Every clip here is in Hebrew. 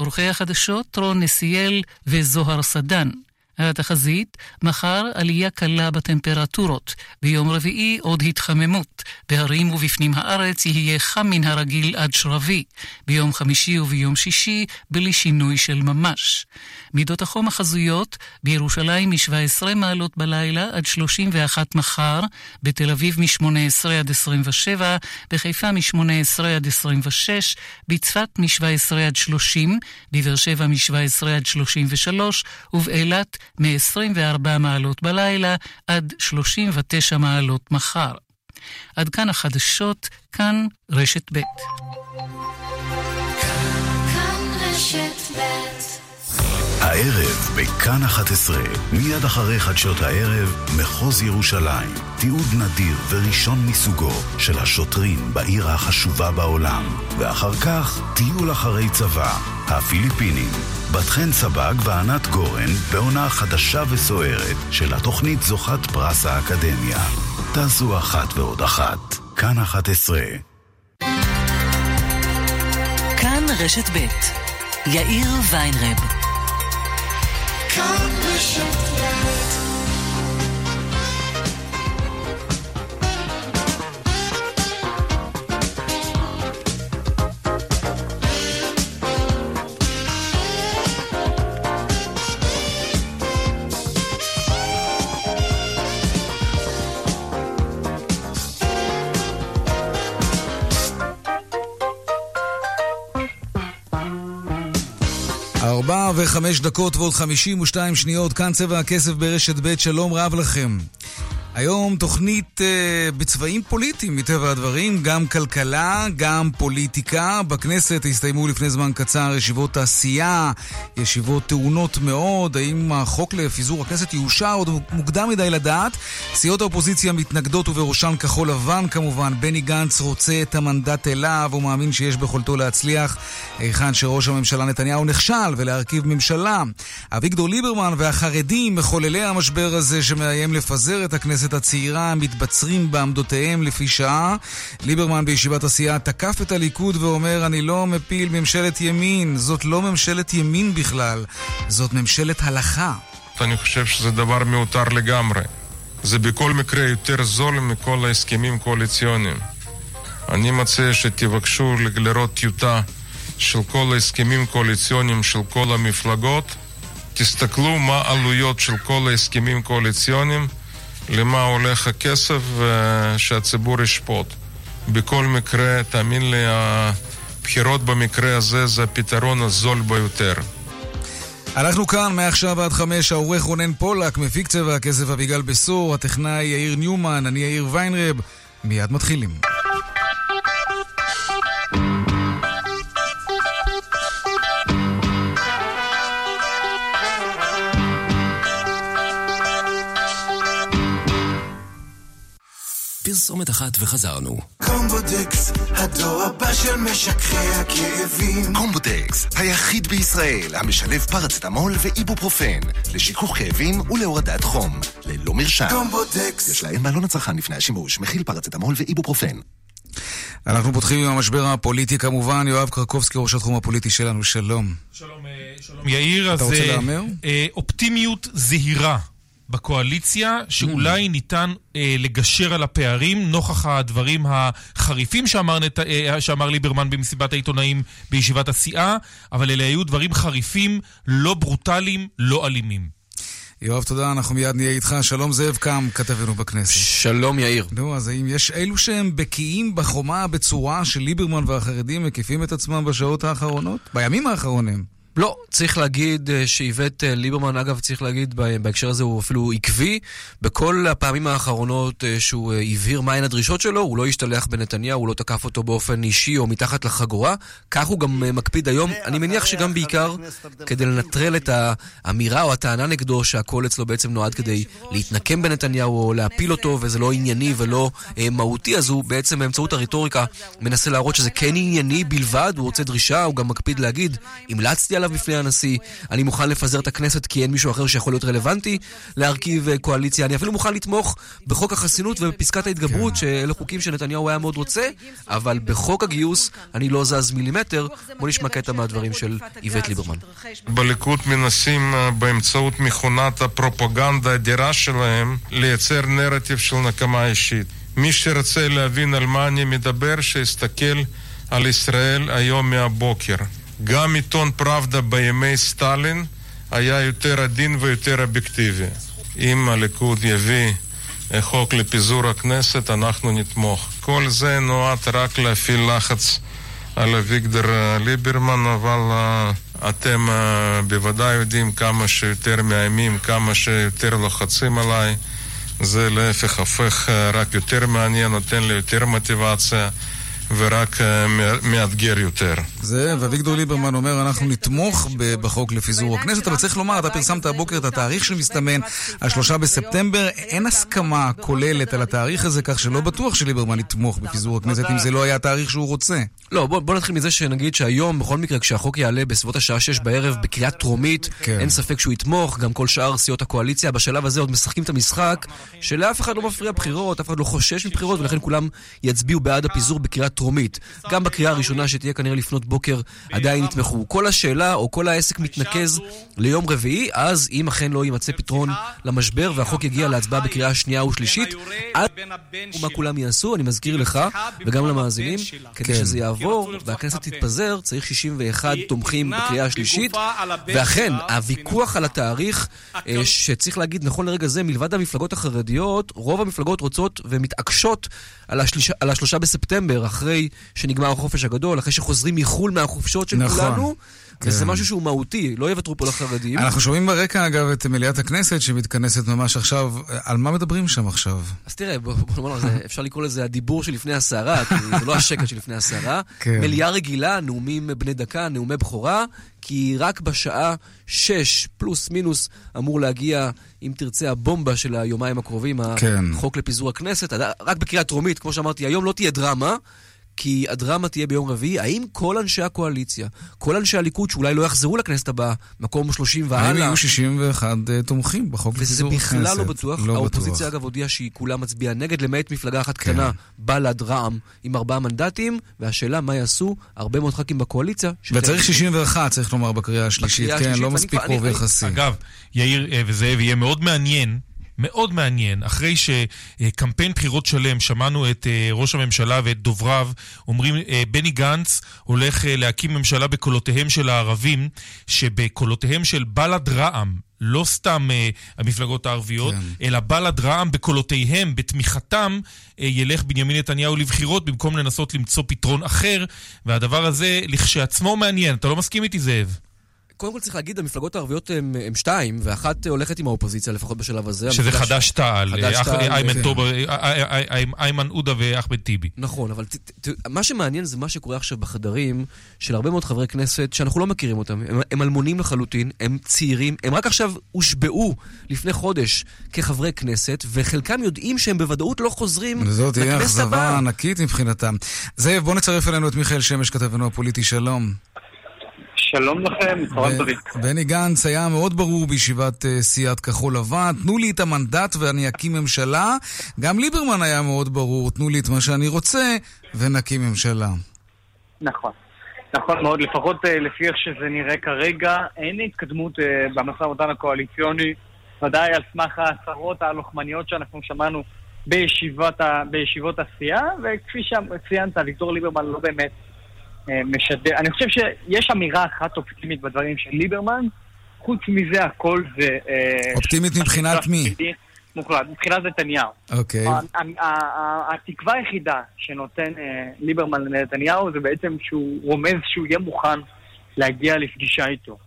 עורכי החדשות רון נסיאל וזוהר סדן. התחזית, מחר עלייה קלה בטמפרטורות, ביום רביעי עוד התחממות, בהרים ובפנים הארץ יהיה חם מן הרגיל עד שרבי, ביום חמישי וביום שישי בלי שינוי של ממש. מידות החום החזויות, בירושלים מ-17 מעלות בלילה עד 31 מחר, בתל אביב מ-18 עד 27, בחיפה מ-18 עד 26, בצפת מ-17 עד 30, בבאר שבע מ-17 עד 33, ובאילת מ-24 מעלות בלילה עד 39 מעלות מחר. עד כאן החדשות, כאן רשת ב'. הערב בכאן 11, מיד אחרי חדשות הערב, מחוז ירושלים. תיעוד נדיר וראשון מסוגו של השוטרים בעיר החשובה בעולם. ואחר כך, טיול אחרי צבא. הפיליפינים. בת חן סבג וענת גורן בעונה חדשה וסוערת של התוכנית זוכת פרס האקדמיה. תעשו אחת ועוד אחת. כאן 11. כאן רשת ב' יאיר ויינרב accomplish your. ארבע וחמש דקות ועוד חמישים ושתיים שניות, כאן צבע הכסף ברשת ב', שלום רב לכם. היום תוכנית uh, בצבעים פוליטיים, מטבע הדברים, גם כלכלה, גם פוליטיקה. בכנסת הסתיימו לפני זמן קצר ישיבות תעשייה, ישיבות טעונות מאוד. האם החוק לפיזור הכנסת יאושר? עוד מוקדם מדי לדעת. סיעות האופוזיציה מתנגדות ובראשן כחול לבן כמובן. בני גנץ רוצה את המנדט אליו, הוא מאמין שיש ביכולתו להצליח היכן שראש הממשלה נתניהו נכשל ולהרכיב ממשלה. אביגדור ליברמן והחרדים, מחוללי המשבר הזה שמאיים לפזר את הכנסת הכנסת הצעירה מתבצרים בעמדותיהם לפי שעה. ליברמן בישיבת הסיעה תקף את הליכוד ואומר, אני לא מפיל ממשלת ימין, זאת לא ממשלת ימין בכלל, זאת ממשלת הלכה. אני חושב שזה דבר מיותר לגמרי. זה בכל מקרה יותר זול מכל ההסכמים הקואליציוניים. אני מציע שתבקשו לראות טיוטה של כל ההסכמים הקואליציוניים של כל המפלגות. תסתכלו מה העלויות של כל ההסכמים הקואליציוניים למה הולך הכסף ושהציבור ישפוט. בכל מקרה, תאמין לי, הבחירות במקרה הזה זה הפתרון הזול ביותר. אנחנו כאן מעכשיו עד חמש, העורך רונן פולק, מפיק צבע הכסף אביגל בסור, הטכנאי יאיר ניומן, אני יאיר ויינרב, מיד מתחילים. פרסומת אחת וחזרנו. קומבודקס, הדור הבא של משככי הכאבים. קומבודקס, היחיד בישראל המשלב פרצטמול ואיבופרופן לשיכוך כאבים ולהורדת חום, ללא מרשם. קומבודקס. יש להם בעלון הצרכן לפני השימוש, מכיל פרצטמול ואיבופרופן. אנחנו פותחים עם המשבר הפוליטי כמובן, יואב קרקובסקי, ראש התחום הפוליטי שלנו, שלום. שלום, אה, שלום. יאיר, אתה רוצה להמר? אה, אופטימיות זהירה. בקואליציה, שאולי mm. ניתן אה, לגשר על הפערים נוכח הדברים החריפים שאמר, נת... אה, שאמר ליברמן במסיבת העיתונאים בישיבת הסיעה, אבל אלה היו דברים חריפים, לא ברוטליים, לא אלימים. יואב, תודה, אנחנו מיד נהיה איתך. שלום זאב קם, כתבנו בכנסת. שלום יאיר. נו, אז האם יש אילו שהם בקיאים בחומה בצורה שליברמן והחרדים מקיפים את עצמם בשעות האחרונות? בימים האחרונים. לא, צריך להגיד אה, שאיווט אה, ליברמן, אגב, צריך להגיד בהקשר הזה, הוא אפילו עקבי. בכל הפעמים האחרונות אה, שהוא הבהיר מהן הדרישות שלו, הוא לא השתלח בנתניהו, הוא לא תקף אותו באופן אישי או מתחת לחגורה. כך הוא גם מקפיד היום. אני מניח שגם בעיקר כדי לנטרל את האמירה או הטענה נגדו שהכל אצלו בעצם נועד כדי להתנקם בנתניהו או להפיל אותו, וזה לא ענייני ולא מהותי, אז הוא בעצם באמצעות הרטוריקה מנסה להראות שזה כן ענייני בלבד, הוא רוצה דרישה, הוא גם מקפיד להגיד, המלצתי עליו בפני הנשיא, אני מוכן לפזר את הכנסת כי אין מישהו אחר שיכול להיות רלוונטי להרכיב אה, קואליציה, אני אפילו מוכן לתמוך בחוק החסינות ובפסקת ההתגברות, שאלה חוקים שנתניהו היה מאוד רוצה, אבל בחוק הגיוס אני לא זז מילימטר. בוא נשמע קטע מהדברים של איווט ליברמן. בליכוד מנסים אה, באמצעות מכונת הפרופגנדה האדירה שלהם לייצר נרטיב של נקמה אישית. מי שרוצה להבין על מה אני מדבר, שיסתכל על ישראל היום מהבוקר. גם עיתון פראבדה בימי סטלין היה יותר עדין ויותר אובייקטיבי. אם הליכוד יביא חוק לפיזור הכנסת, אנחנו נתמוך. כל זה נועד רק להפעיל לחץ על אביגדור ליברמן, אבל אה, אתם אה, בוודאי יודעים כמה שיותר מאיימים, כמה שיותר לוחצים עליי. זה להפך הופך אה, רק יותר מעניין, נותן לי יותר מוטיבציה. ורק אה, מאתגר יותר. זה, ואביגדור ליברמן אומר, אנחנו נתמוך בחוק לפיזור הכנסת, אבל צריך לומר, אתה פרסמת הבוקר את התאריך שמסתמן, השלושה בספטמבר, אין הסכמה כוללת על התאריך הזה, כך שלא בטוח שליברמן יתמוך בפיזור הכנסת, אם זה לא היה התאריך שהוא רוצה. לא, בוא, בוא נתחיל מזה שנגיד שהיום, בכל מקרה, כשהחוק יעלה בסביבות השעה 6 בערב בקריאה טרומית, כן. אין ספק שהוא יתמוך, גם כל שאר סיעות הקואליציה בשלב הזה עוד משחקים את המשחק, שלאף אחד לא מפריע בחירות, אף אחד לא חושש מבחירות, ולכן כולם יצביעו בעד הפיזור בקריאה טרומית. גם בקריאה הראשונה שתהיה כנראה לפנות בוקר, עדיין יתמכו. כל השאלה, או כל העסק מתנקז ליום רביעי, אז אם אכן לא יימצא פתרון למשבר והחוק יגיע להצבעה בקריאה שנייה ושלישית, אז מה כולם יעשו, אני מזכיר לך, וגם למאזינים, כדי כן. שזה יעבור והכנסת תתפזר, צריך 61 תומכים בקריאה השלישית, ואכן, הוויכוח על התאריך, אה, שצריך להגיד, נכון לרגע זה, מלבד המפלגות החרדיות, רוב המפלגות רוצות ומתעקשות על, השליש, על השלושה בספטמבר, אחרי שנגמר החופש הגדול, אחרי שחוזרים מחו"ל מהחופשות של נכון. כולנו, וזה כן. משהו שהוא מהותי, לא יוותרו פה לחרדים. אנחנו שומעים ברקע, אגב, את מליאת הכנסת שמתכנסת ממש עכשיו. על מה מדברים שם עכשיו? אז תראה, בוא, בוא נאמר, זה, אפשר לקרוא לזה הדיבור שלפני הסערה, כי זה לא השקט שלפני הסערה. כן. מליאה רגילה, נאומים בני דקה, נאומי בכורה, כי רק בשעה שש פלוס מינוס אמור להגיע, אם תרצה, הבומבה של היומיים הקרובים, כן. החוק לפיזור הכנסת. רק בקריאה טרומית, כמו שאמרתי, היום לא תהיה דרמה. כי הדרמה תהיה ביום רביעי, האם כל אנשי הקואליציה, כל אנשי הליכוד שאולי לא יחזרו לכנסת הבאה, מקום 30 והלאה, האם יהיו 61 אה, תומכים בחוק וזה לפיזור הכנסת? בכלל לא בטוח. לא האופוזיציה בטוח. אגב הודיעה שהיא כולה מצביעה נגד, למעט מפלגה אחת כן. קטנה, בל"ד, רע"מ, עם ארבעה מנדטים, והשאלה מה יעשו הרבה מאוד ח"כים בקואליציה. וצריך 61, צריך לומר, בקריאה השלישית. בקריאה כן, השלישית, לא מספיק רוב יחסי. אגב, יאיר אה, וזאב, יהיה מאוד מעניין, מאוד מעניין, אחרי שקמפיין בחירות שלם, שמענו את אה, ראש הממשלה ואת דובריו אומרים, אה, בני גנץ הולך אה, להקים ממשלה בקולותיהם של הערבים, שבקולותיהם של בל"ד רע"מ, לא סתם אה, המפלגות הערביות, כן. אלא בל"ד רע"מ בקולותיהם, בתמיכתם, אה, ילך בנימין נתניהו לבחירות במקום לנסות למצוא פתרון אחר, והדבר הזה לכשעצמו מעניין. אתה לא מסכים איתי, זאב? קודם כל צריך להגיד, המפלגות הערביות הן שתיים, ואחת הולכת עם האופוזיציה, לפחות בשלב הזה. שזה המפלגה חד"ש תע"ל, חד"ש אה, אח- תע"ל, איימן עודה ואחמד טיבי. נכון, אבל מה שמעניין זה מה שקורה עכשיו בחדרים של הרבה מאוד חברי כנסת שאנחנו לא מכירים אותם. הם, אלמונים לחלוטין, הם צעירים, הם רק עכשיו הושבעו לפני חודש כחברי כנסת, וחלקם יודעים שהם בוודאות לא חוזרים וזאת תהיה לכנסת אכזבה הבאה. ענקית מבחינתם. זאב, בוא נצרף אלינו את מיכאל שמש, כתבנו הפוליטי, שלום. שלום לכם, צהריים טובים. בני גנץ היה מאוד ברור בישיבת אה, סיעת כחול לבן, תנו לי את המנדט ואני אקים ממשלה. גם ליברמן היה מאוד ברור, תנו לי את מה שאני רוצה ונקים ממשלה. נכון. נכון מאוד, לפחות אה, לפי איך שזה נראה כרגע, אין התקדמות אה, במשא ומתן הקואליציוני, ודאי על סמך ההצהרות הלוחמניות שאנחנו שמענו בישיבות, ה, בישיבות הסיעה, וכפי שציינת, אביגדור ליברמן לא באמת משדר. אני חושב שיש אמירה אחת אופטימית בדברים של ליברמן, חוץ מזה הכל זה... אה, אופטימית מבחינת מי? מוחלט, מבחינת נתניהו. אוקיי. התקווה היחידה שנותן אה, ליברמן לנתניהו זה בעצם שהוא רומז שהוא יהיה מוכן להגיע לפגישה איתו,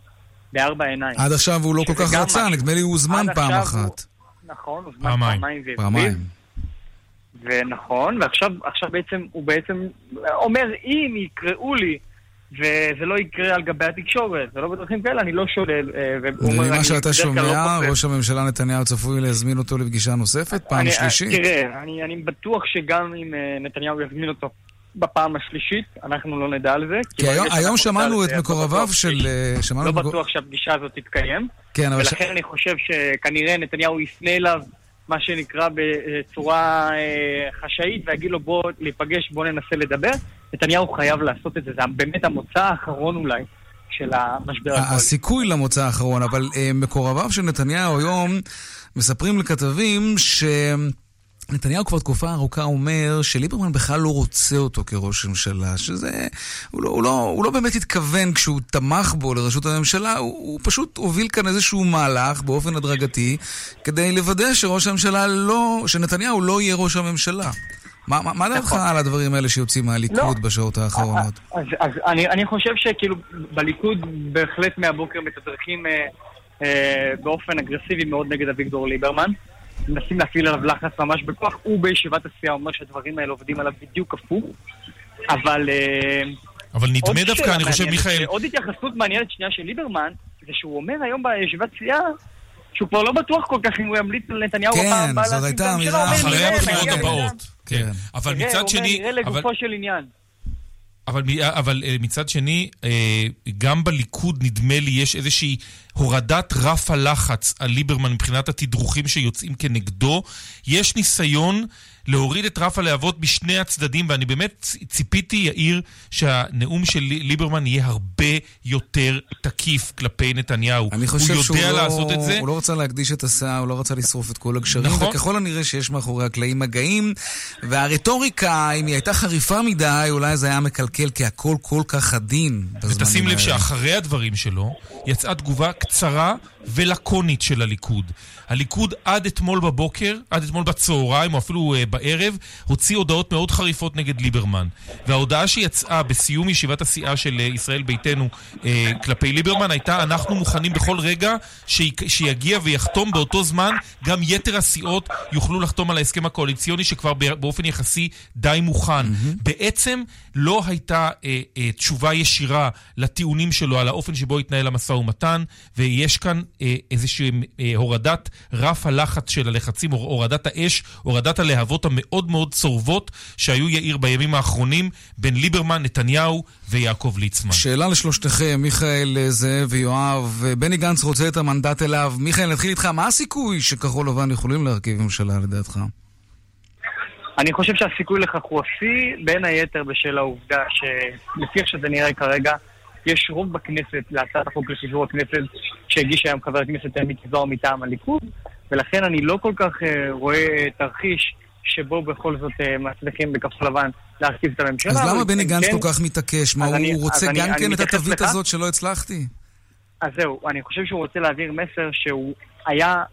בארבע עיניים. עד עכשיו הוא לא כל כך רצה. נדמה לי הוא הוזמן פעם אחת. נכון, הוא זמן פעמיים. פעמיים. ונכון, ועכשיו עכשיו בעצם, הוא בעצם אומר, אם יקראו לי וזה לא יקרה על גבי התקשורת, ולא בדרכים כאלה, אני לא שולל. אה, וממה שאתה לא שומע, חושב. ראש הממשלה נתניהו צפוי להזמין אותו לפגישה נוספת, פעם אני- שלישית? תראה, אני, אני בטוח שגם אם אה, נתניהו יזמין אותו בפעם השלישית, אנחנו לא נדע על זה. כי היום, היום שמענו את זה, לא מקורביו של... ש- אה, שמענו לא בטוח שהפגישה הזאת תתקיים. כן, אבל... ש- ולכן אני חושב שכנראה נתניהו יפנה אליו, מה שנקרא, בצורה אה, חשאית, ויגיד לו בוא להיפגש, בוא ננסה לדבר. נתניהו חייב לעשות את זה, זה באמת המוצא האחרון אולי של המשבר הקואליציה. הסיכוי למוצא האחרון, אבל אה, מקורביו של נתניהו היום מספרים לכתבים שנתניהו כבר תקופה ארוכה אומר שליברמן בכלל לא רוצה אותו כראש ממשלה, שזה... הוא לא, הוא, לא, הוא לא באמת התכוון כשהוא תמך בו לראשות הממשלה, הוא, הוא פשוט הוביל כאן איזשהו מהלך באופן הדרגתי כדי לוודא שראש הממשלה לא... שנתניהו לא יהיה ראש הממשלה. מה, מה, מה דעתך על הדברים האלה שיוצאים מהליכוד בשעות האחרונות? אז, אז אני, אני חושב שכאילו בליכוד בהחלט מהבוקר מתדרכים אה, אה, באופן אגרסיבי מאוד נגד אביגדור ליברמן. מנסים להפעיל עליו לחץ ממש בכוח. הוא בישיבת הסיעה אומר שהדברים האלה עובדים עליו בדיוק הפוך. אבל... אה, אבל נדמה דווקא, אני חושב, מיכאל, עוד התייחסות מעניינת שנייה של ליברמן, זה שהוא אומר היום בישיבת סיעה שהוא כבר לא בטוח כל כך אם הוא ימליץ על נתניהו כן, בפעם הבאה זאת הייתה את הממשלה. אמירה הוא אומר, אחרי נראה, הבחירות הבאות. כן. אבל מצד שני... נראה לגופו של עניין. אבל, מ- אבל אה, מצד שני, אה, גם בליכוד נדמה לי יש איזושהי הורדת רף הלחץ על ליברמן מבחינת התדרוכים שיוצאים כנגדו. יש ניסיון להוריד את רף הלהבות בשני הצדדים, ואני באמת ציפיתי, יאיר, שהנאום של לי- ליברמן יהיה הרבה יותר תקיף כלפי נתניהו. אני חושב הוא שהוא יודע לא, לעשות את זה. הוא לא רצה להקדיש את הסאה, הוא לא רצה לשרוף את כל הגשרים, נכון. וככל הנראה שיש מאחורי הקלעים מגעים, והרטוריקה, אם היא הייתה חריפה מדי, אולי זה היה מקלקל, כי הכל כל כך עדין בזמנים ותשים לב. שאחרי הדברים שלו, יצאה תגובה קצרה ולקונית של הליכוד. הליכוד עד אתמול בבוקר, עד אתמול בצהריים, או אפילו uh, בערב, הוציא הודעות מאוד חריפות נגד ליברמן. וההודעה שיצאה בסיום ישיבת הסיעה של uh, ישראל ביתנו uh, כלפי ליברמן הייתה, אנחנו מוכנים בכל רגע שי, שיגיע ויחתום באותו זמן, גם יתר הסיעות יוכלו לחתום על ההסכם הקואליציוני שכבר באופן יחסי די מוכן. בעצם לא הייתה אה, אה, תשובה ישירה לטיעונים שלו על האופן שבו התנהל המשא ומתן, ויש כאן איזושהי אה, הורדת רף הלחץ של הלחצים, הור- הורדת האש, הורדת הלהבות המאוד מאוד צורבות שהיו יאיר בימים האחרונים בין ליברמן, נתניהו ויעקב ליצמן. שאלה לשלושתכם, מיכאל אה, זאב ויואב, אה, בני גנץ רוצה את המנדט אליו. מיכאל, נתחיל איתך, מה הסיכוי שכחול לבן יכולים להרכיב ממשלה לדעתך? אני חושב שהסיכוי לכך הוא אפסי, בין היתר בשל העובדה שלפי איך שזה נראה כרגע, יש רוב בכנסת להצעת החוק לחיזור הכנסת שהגיש היום חבר הכנסת מיקי זוהר מטעם הליכוד, ולכן אני לא כל כך אה, רואה תרחיש שבו בכל זאת אה, מצליחים בכחול לבן להרכיב את הממשלה. אז למה בני גנץ כן- כל כך מתעקש? מה, הוא רוצה גם אני כן את התווית. הזאת שלא הצלחתי? אז זהו, אני חושב שהוא רוצה להעביר מסר שהוא היה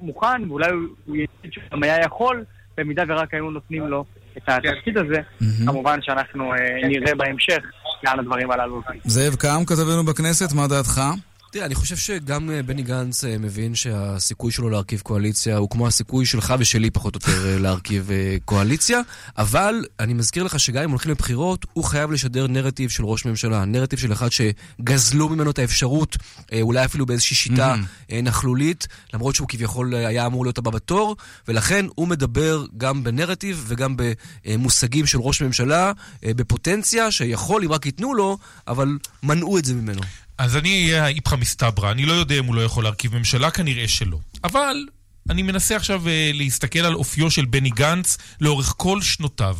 מוכן, ואולי הוא- יגיד שהוא גם היה יכול, במידה ורק היו נותנים לו את התפקיד הזה. כמובן שאנחנו אה, נראה בהמשך לאן הדברים הללו. זאב קם, כתבנו בכנסת, מה דעתך? תראה, אני חושב שגם אה, בני גנץ אה, מבין שהסיכוי שלו להרכיב קואליציה הוא כמו הסיכוי שלך ושלי פחות או יותר אה, להרכיב קואליציה, אבל אני מזכיר לך שגם אם הולכים לבחירות, הוא חייב לשדר נרטיב של ראש ממשלה, נרטיב של אחד שגזלו ממנו את האפשרות, אולי אפילו באיזושהי שיטה נכלולית, למרות שהוא כביכול היה אמור להיות הבא בתור, ולכן הוא מדבר גם בנרטיב וגם במושגים של ראש ממשלה, בפוטנציה שיכול אם רק ייתנו לו, אבל מנעו את זה ממנו. אז אני אהיה האיפכא מסתברא, אני לא יודע אם הוא לא יכול להרכיב ממשלה, כנראה שלא. אבל אני מנסה עכשיו אה, להסתכל על אופיו של בני גנץ לאורך כל שנותיו.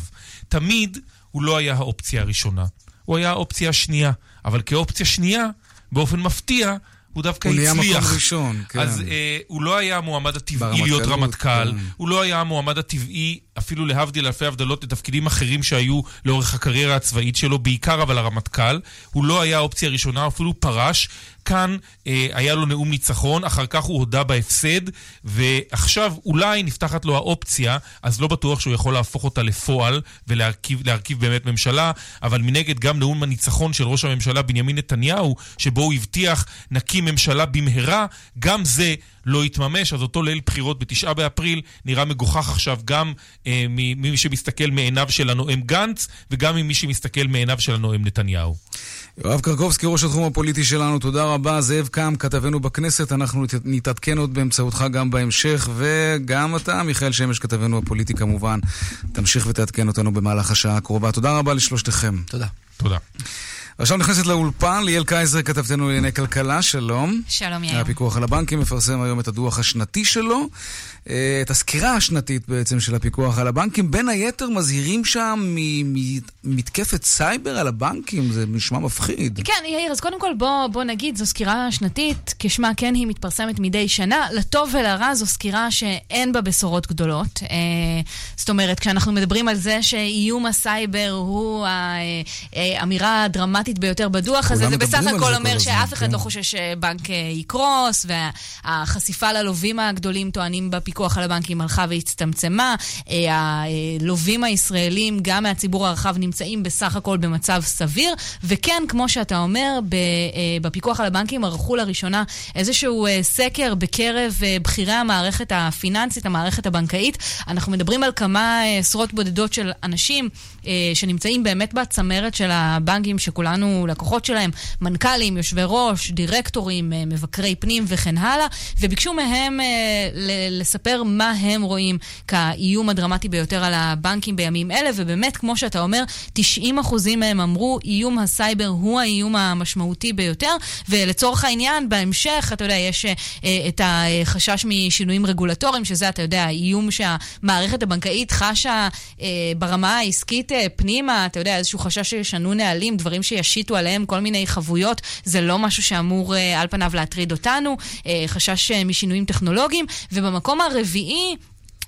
תמיד הוא לא היה האופציה הראשונה, הוא היה האופציה השנייה. אבל כאופציה שנייה, באופן מפתיע, הוא דווקא הוא נהיה הצליח. מקום ראשון, כן. אז אה, הוא לא היה המועמד הטבעי ברמטכ"לות, להיות רמטכ"ל, כן. הוא לא היה המועמד הטבעי, אפילו להבדיל אלפי הבדלות, לתפקידים אחרים שהיו לאורך הקריירה הצבאית שלו, בעיקר אבל הרמטכ"ל. הוא לא היה האופציה הראשונה, אפילו פרש. כאן אה, היה לו נאום ניצחון, אחר כך הוא הודה בהפסד, ועכשיו אולי נפתחת לו האופציה, אז לא בטוח שהוא יכול להפוך אותה לפועל ולהרכיב להרכיב באמת ממשלה, אבל מנגד גם נאום הניצחון של ראש הממשלה בנימין נתניהו, שבו הוא הבטיח נקים ממשלה במהרה, גם זה לא התממש, אז אותו ליל בחירות בתשעה באפריל נראה מגוחך עכשיו גם אה, ממי שמסתכל מעיניו של הנואם גנץ, וגם ממי שמסתכל מעיניו של הנואם נתניהו. יואב קרקובסקי, ראש התחום הפוליטי שלנו, תודה רבה. זאב קם, כתבנו בכנסת, אנחנו נתעדכן עוד באמצעותך גם בהמשך, וגם אתה, מיכאל שמש, כתבנו הפוליטי כמובן, תמשיך ותעדכן אותנו במהלך השעה הקרובה. תודה רבה לשלושתכם. תודה. תודה. עכשיו נכנסת לאולפן, ליאל קייזר, כתבתנו לענייני כלכלה, שלום. שלום יאיר. הפיקוח על הבנקים מפרסם היום את הדוח השנתי שלו, אה, את הסקירה השנתית בעצם של הפיקוח על הבנקים. בין היתר מזהירים שם ממתקפת סייבר על הבנקים, זה נשמע מפחיד. כן, יאיר, אז קודם כל בוא, בוא נגיד, זו סקירה שנתית, כשמה כן היא מתפרסמת מדי שנה. לטוב ולרע זו סקירה שאין בה בשורות גדולות. אה, זאת אומרת, כשאנחנו מדברים על זה שאיום הסייבר הוא האמירה הדרמטית ביותר בדוח הזה, זה בסך הכל אומר שאף אחד כן. לא חושש שבנק אה, יקרוס, והחשיפה ללווים הגדולים טוענים בפיקוח על הבנקים הלכה והצטמצמה. אה, הלווים הישראלים, גם מהציבור הרחב, נמצאים בסך הכל במצב סביר, וכן, כמו שאתה אומר, אה, בפיקוח על הבנקים ערכו לראשונה איזשהו סקר בקרב בכירי המערכת הפיננסית, המערכת הבנקאית. אנחנו מדברים על כמה עשרות בודדות של אנשים שנמצאים באמת בצמרת של הבנקים, שכולנו לקוחות שלהם, מנכ"לים, יושבי ראש, דירקטורים, אה, מבקרי פנים וכן הלאה, וביקשו מהם אה, לספר מה הם רואים כאיום הדרמטי ביותר על הבנקים בימים אלה, ובאמת, כמו שאתה אומר, 90% מהם אמרו, איום הסייבר הוא האיום המשמעותי ביותר, ולצורך העניין, בהמשך, אתה יודע, יש אה, את החשש משינויים רגולטוריים, שזה, אתה יודע, האיום שהמערכת הבנקאית חשה ברמה העסקית פנימה, אתה יודע, איזשהו חשש שישנו נהלים, דברים שישיתו עליהם כל מיני חבויות, זה לא משהו שאמור על פניו להטריד אותנו, חשש משינויים טכנולוגיים. ובמקום הרביעי,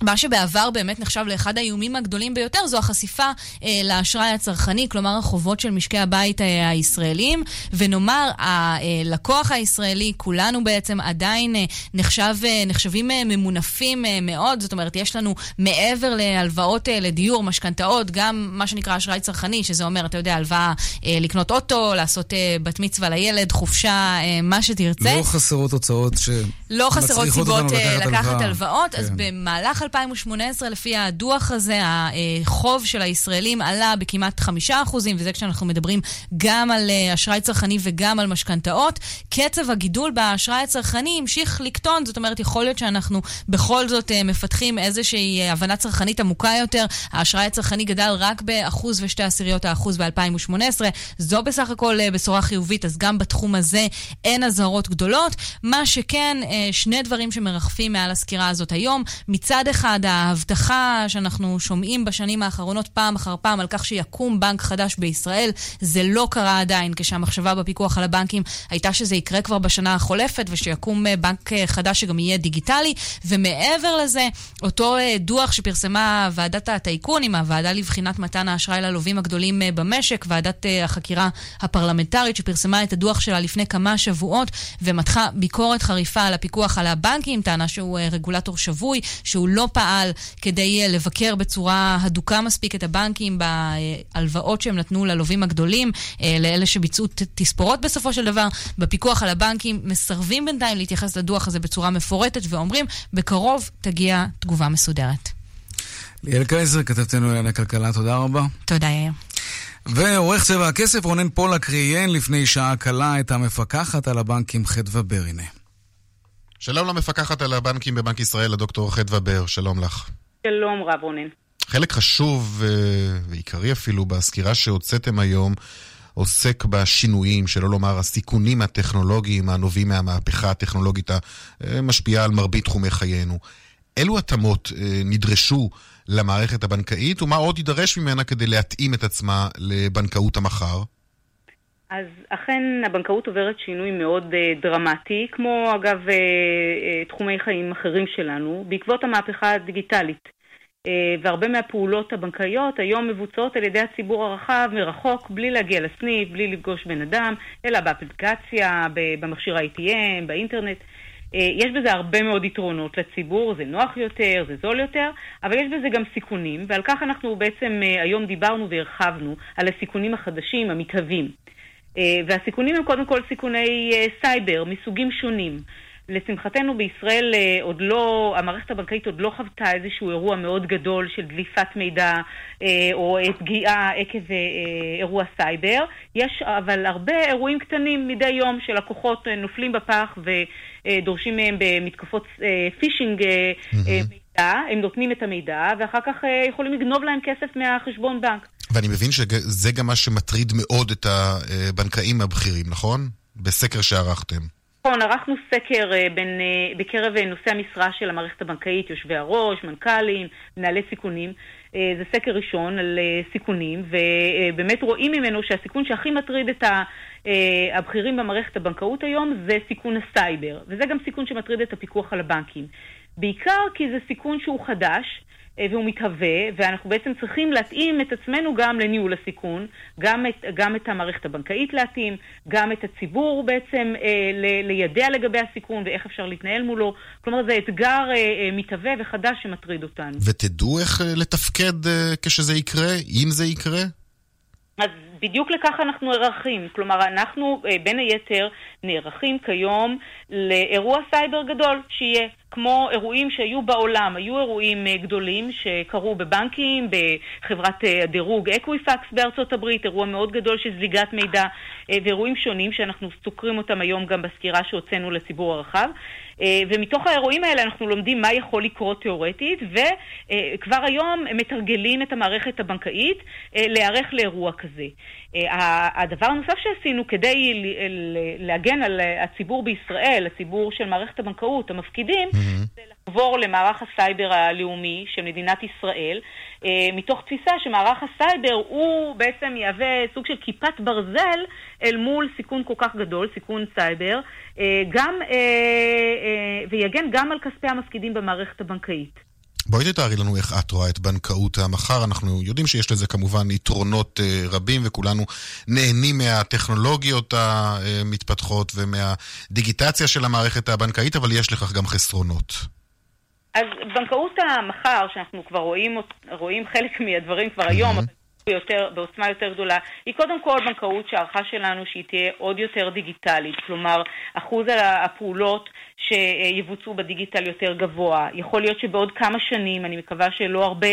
מה שבעבר באמת נחשב לאחד האיומים הגדולים ביותר זו החשיפה אה, לאשראי הצרכני, כלומר החובות של משקי הבית אה, הישראלים, ונאמר, הלקוח הישראלי, כולנו בעצם עדיין אה, נחשב, אה, נחשבים אה, ממונפים אה, מאוד, זאת אומרת, יש לנו מעבר להלוואות אה, לדיור, משכנתאות, גם מה שנקרא אשראי צרכני, שזה אומר, אתה יודע, הלוואה אה, לקנות אוטו, לעשות אה, בת מצווה לילד, חופשה, אה, מה שתרצה. לא חסרות הוצאות ש... לא חסרות סיבות אה, לקחת, לקחת הלוואות, כן. אז במהלך 2018, לפי הדוח הזה, החוב של הישראלים עלה בכמעט 5%, וזה כשאנחנו מדברים גם על אה, אשראי צרכני וגם על משכנתאות. קצב הגידול באשראי הצרכני המשיך לקטון, זאת אומרת, יכול להיות שאנחנו בכל זאת אה, מפתחים איזושהי אה, הבנה צרכנית עמוקה יותר. האשראי הצרכני גדל רק באחוז ושתי עשיריות האחוז ב-2018. זו בסך הכל בשורה חיובית, אז גם בתחום הזה אין אזהרות גדולות. מה שכן, שני דברים שמרחפים מעל הסקירה הזאת היום. מצד אחד, ההבטחה שאנחנו שומעים בשנים האחרונות פעם אחר פעם על כך שיקום בנק חדש בישראל, זה לא קרה עדיין, כשהמחשבה בפיקוח על הבנקים הייתה שזה יקרה כבר בשנה החולפת ושיקום אה, בנק אה, חדש שגם יהיה דיגיטלי. ומעבר לזה, אותו אה, דוח שפרסמה ועדת הטייקונים, הוועדה לבחינת מתן האשראי ללווים הגדולים במשק, ועדת החקירה הפרלמנטרית שפרסמה את הדוח שלה לפני כמה שבועות ומתחה ביקורת חריפה על הפיקוח על הבנקים, טענה שהוא רגולטור שבוי, שהוא לא פעל פעל כדי אה, לבקר בצורה הדוקה מספיק את הבנקים בהלוואות שהם נתנו ללווים הגדולים, אה, לאלה שביצעו תספורות בסופו של דבר. בפיקוח על הבנקים מסרבים בינתיים להתייחס לדוח הזה בצורה מפורטת ואומרים, בקרוב תגיע תגובה מסודרת. ליאל קייזר, כתבתנו לענייני כלכלה, תודה רבה. תודה, יאיר. ועורך צבע הכסף רונן פולק ראיין לפני שעה קלה את המפקחת על הבנקים חדווה ברינה. שלום למפקחת על הבנקים בבנק ישראל, הדוקטור חדווה בר, שלום לך. שלום רב רונן. חלק חשוב אה, ועיקרי אפילו בסקירה שהוצאתם היום עוסק בשינויים, שלא לומר הסיכונים הטכנולוגיים הנובעים מהמהפכה הטכנולוגית המשפיעה על מרבית תחומי חיינו. אילו התאמות אה, נדרשו למערכת הבנקאית ומה עוד יידרש ממנה כדי להתאים את עצמה לבנקאות המחר? אז אכן הבנקאות עוברת שינוי מאוד uh, דרמטי, כמו אגב uh, uh, תחומי חיים אחרים שלנו, בעקבות המהפכה הדיגיטלית. Uh, והרבה מהפעולות הבנקאיות היום מבוצעות על ידי הציבור הרחב מרחוק, בלי להגיע לסניף, בלי לפגוש בן אדם, אלא באפליקציה, במכשיר ה-ATM, באינטרנט. Uh, יש בזה הרבה מאוד יתרונות לציבור, זה נוח יותר, זה זול יותר, אבל יש בזה גם סיכונים, ועל כך אנחנו בעצם uh, היום דיברנו והרחבנו על הסיכונים החדשים, המתהווים. אה, והסיכונים הם קודם כל סיכוני אה, סייבר מסוגים שונים. לשמחתנו בישראל אה, עוד לא, המערכת הבנקאית עוד לא חוותה איזשהו אירוע מאוד גדול של דליפת מידע או פגיעה עקב אירוע סייבר. יש אבל הרבה אירועים קטנים מדי יום שלקוחות נופלים בפח ודורשים מהם במתקפות פישינג mm-hmm. מידע, הם נותנים את המידע ואחר כך יכולים לגנוב להם כסף מהחשבון בנק. ואני מבין שזה גם מה שמטריד מאוד את הבנקאים הבכירים, נכון? בסקר שערכתם. נכון, ערכנו סקר אה, בין, אה, בקרב אה, נושאי המשרה של המערכת הבנקאית, יושבי הראש, מנכ"לים, מנהלי סיכונים. זה סקר ראשון על סיכונים, ובאמת רואים ממנו שהסיכון שהכי מטריד את הבכירים במערכת הבנקאות היום זה סיכון הסייבר, וזה גם סיכון שמטריד את הפיקוח על הבנקים. בעיקר כי זה סיכון שהוא חדש, והוא מתהווה, ואנחנו בעצם צריכים להתאים את עצמנו גם לניהול הסיכון, גם את, גם את המערכת הבנקאית להתאים, גם את הציבור בעצם אה, ל, לידע לגבי הסיכון ואיך אפשר להתנהל מולו. כלומר, זה אתגר אה, אה, מתהווה וחדש שמטריד אותנו. ותדעו איך אה, לתפקד אה, כשזה יקרה, אם זה יקרה? אז בדיוק לכך אנחנו נערכים. כלומר, אנחנו אה, בין היתר נערכים כיום לאירוע סייבר גדול שיהיה. כמו אירועים שהיו בעולם, היו אירועים אה, גדולים שקרו בבנקים, בחברת אה, הדירוג אקוויפקס בארצות הברית, אירוע מאוד גדול של זליגת מידע ואירועים שונים שאנחנו סוקרים אותם היום גם בסקירה שהוצאנו לציבור הרחב. ומתוך האירועים האלה אנחנו לומדים מה יכול לקרות תיאורטית, וכבר היום מתרגלים את המערכת הבנקאית להיערך לאירוע כזה. הדבר הנוסף שעשינו כדי להגן על הציבור בישראל, הציבור של מערכת הבנקאות, המפקידים, mm-hmm. זה לעבור למערך הסייבר הלאומי של מדינת ישראל, אה, מתוך תפיסה שמערך הסייבר הוא בעצם יהווה סוג של כיפת ברזל אל מול סיכון כל כך גדול, סיכון סייבר, אה, גם, אה, ויגן גם על כספי המפקידים במערכת הבנקאית. בואי תתארי לנו איך את רואה את בנקאות המחר. אנחנו יודעים שיש לזה כמובן יתרונות רבים וכולנו נהנים מהטכנולוגיות המתפתחות ומהדיגיטציה של המערכת הבנקאית, אבל יש לכך גם חסרונות. אז בנקאות המחר, שאנחנו כבר רואים, רואים חלק מהדברים כבר היום, אבל ביותר, בעוצמה יותר גדולה, היא קודם כל בנקאות שהערכה שלנו שהיא תהיה עוד יותר דיגיטלית, כלומר אחוז הפעולות שיבוצעו בדיגיטל יותר גבוה. יכול להיות שבעוד כמה שנים, אני מקווה שלא הרבה,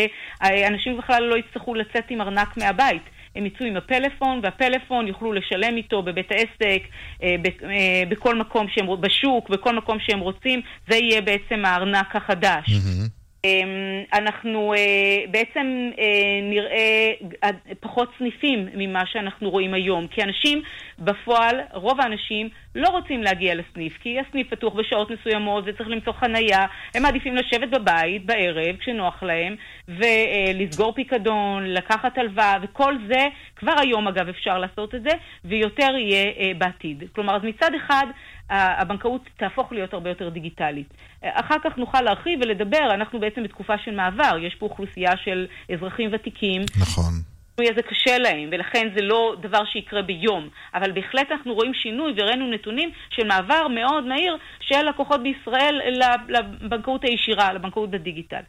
אנשים בכלל לא יצטרכו לצאת עם ארנק מהבית. הם יצאו עם הפלאפון, והפלאפון יוכלו לשלם איתו בבית העסק, אה, אה, בכל מקום שהם, בשוק, בכל מקום שהם רוצים, זה יהיה בעצם הארנק החדש. Mm-hmm. אמ, אנחנו אה, בעצם אה, נראה פחות סניפים ממה שאנחנו רואים היום, כי אנשים בפועל, רוב האנשים לא רוצים להגיע לסניף, כי הסניף פתוח בשעות מסוימות וצריך למצוא חנייה, הם מעדיפים לשבת בבית בערב כשנוח להם ולסגור פיקדון, לקחת הלוואה וכל זה, כבר היום אגב אפשר לעשות את זה, ויותר יהיה אה, בעתיד. כלומר, אז מצד אחד הבנקאות תהפוך להיות הרבה יותר דיגיטלית. אחר כך נוכל להרחיב ולדבר, אנחנו בעצם בתקופה של מעבר, יש פה אוכלוסייה של אזרחים ותיקים. נכון. השינוי הזה קשה להם, ולכן זה לא דבר שיקרה ביום. אבל בהחלט אנחנו רואים שינוי וראינו נתונים של מעבר מאוד מהיר של לקוחות בישראל לבנקאות הישירה, לבנקאות בדיגיטל.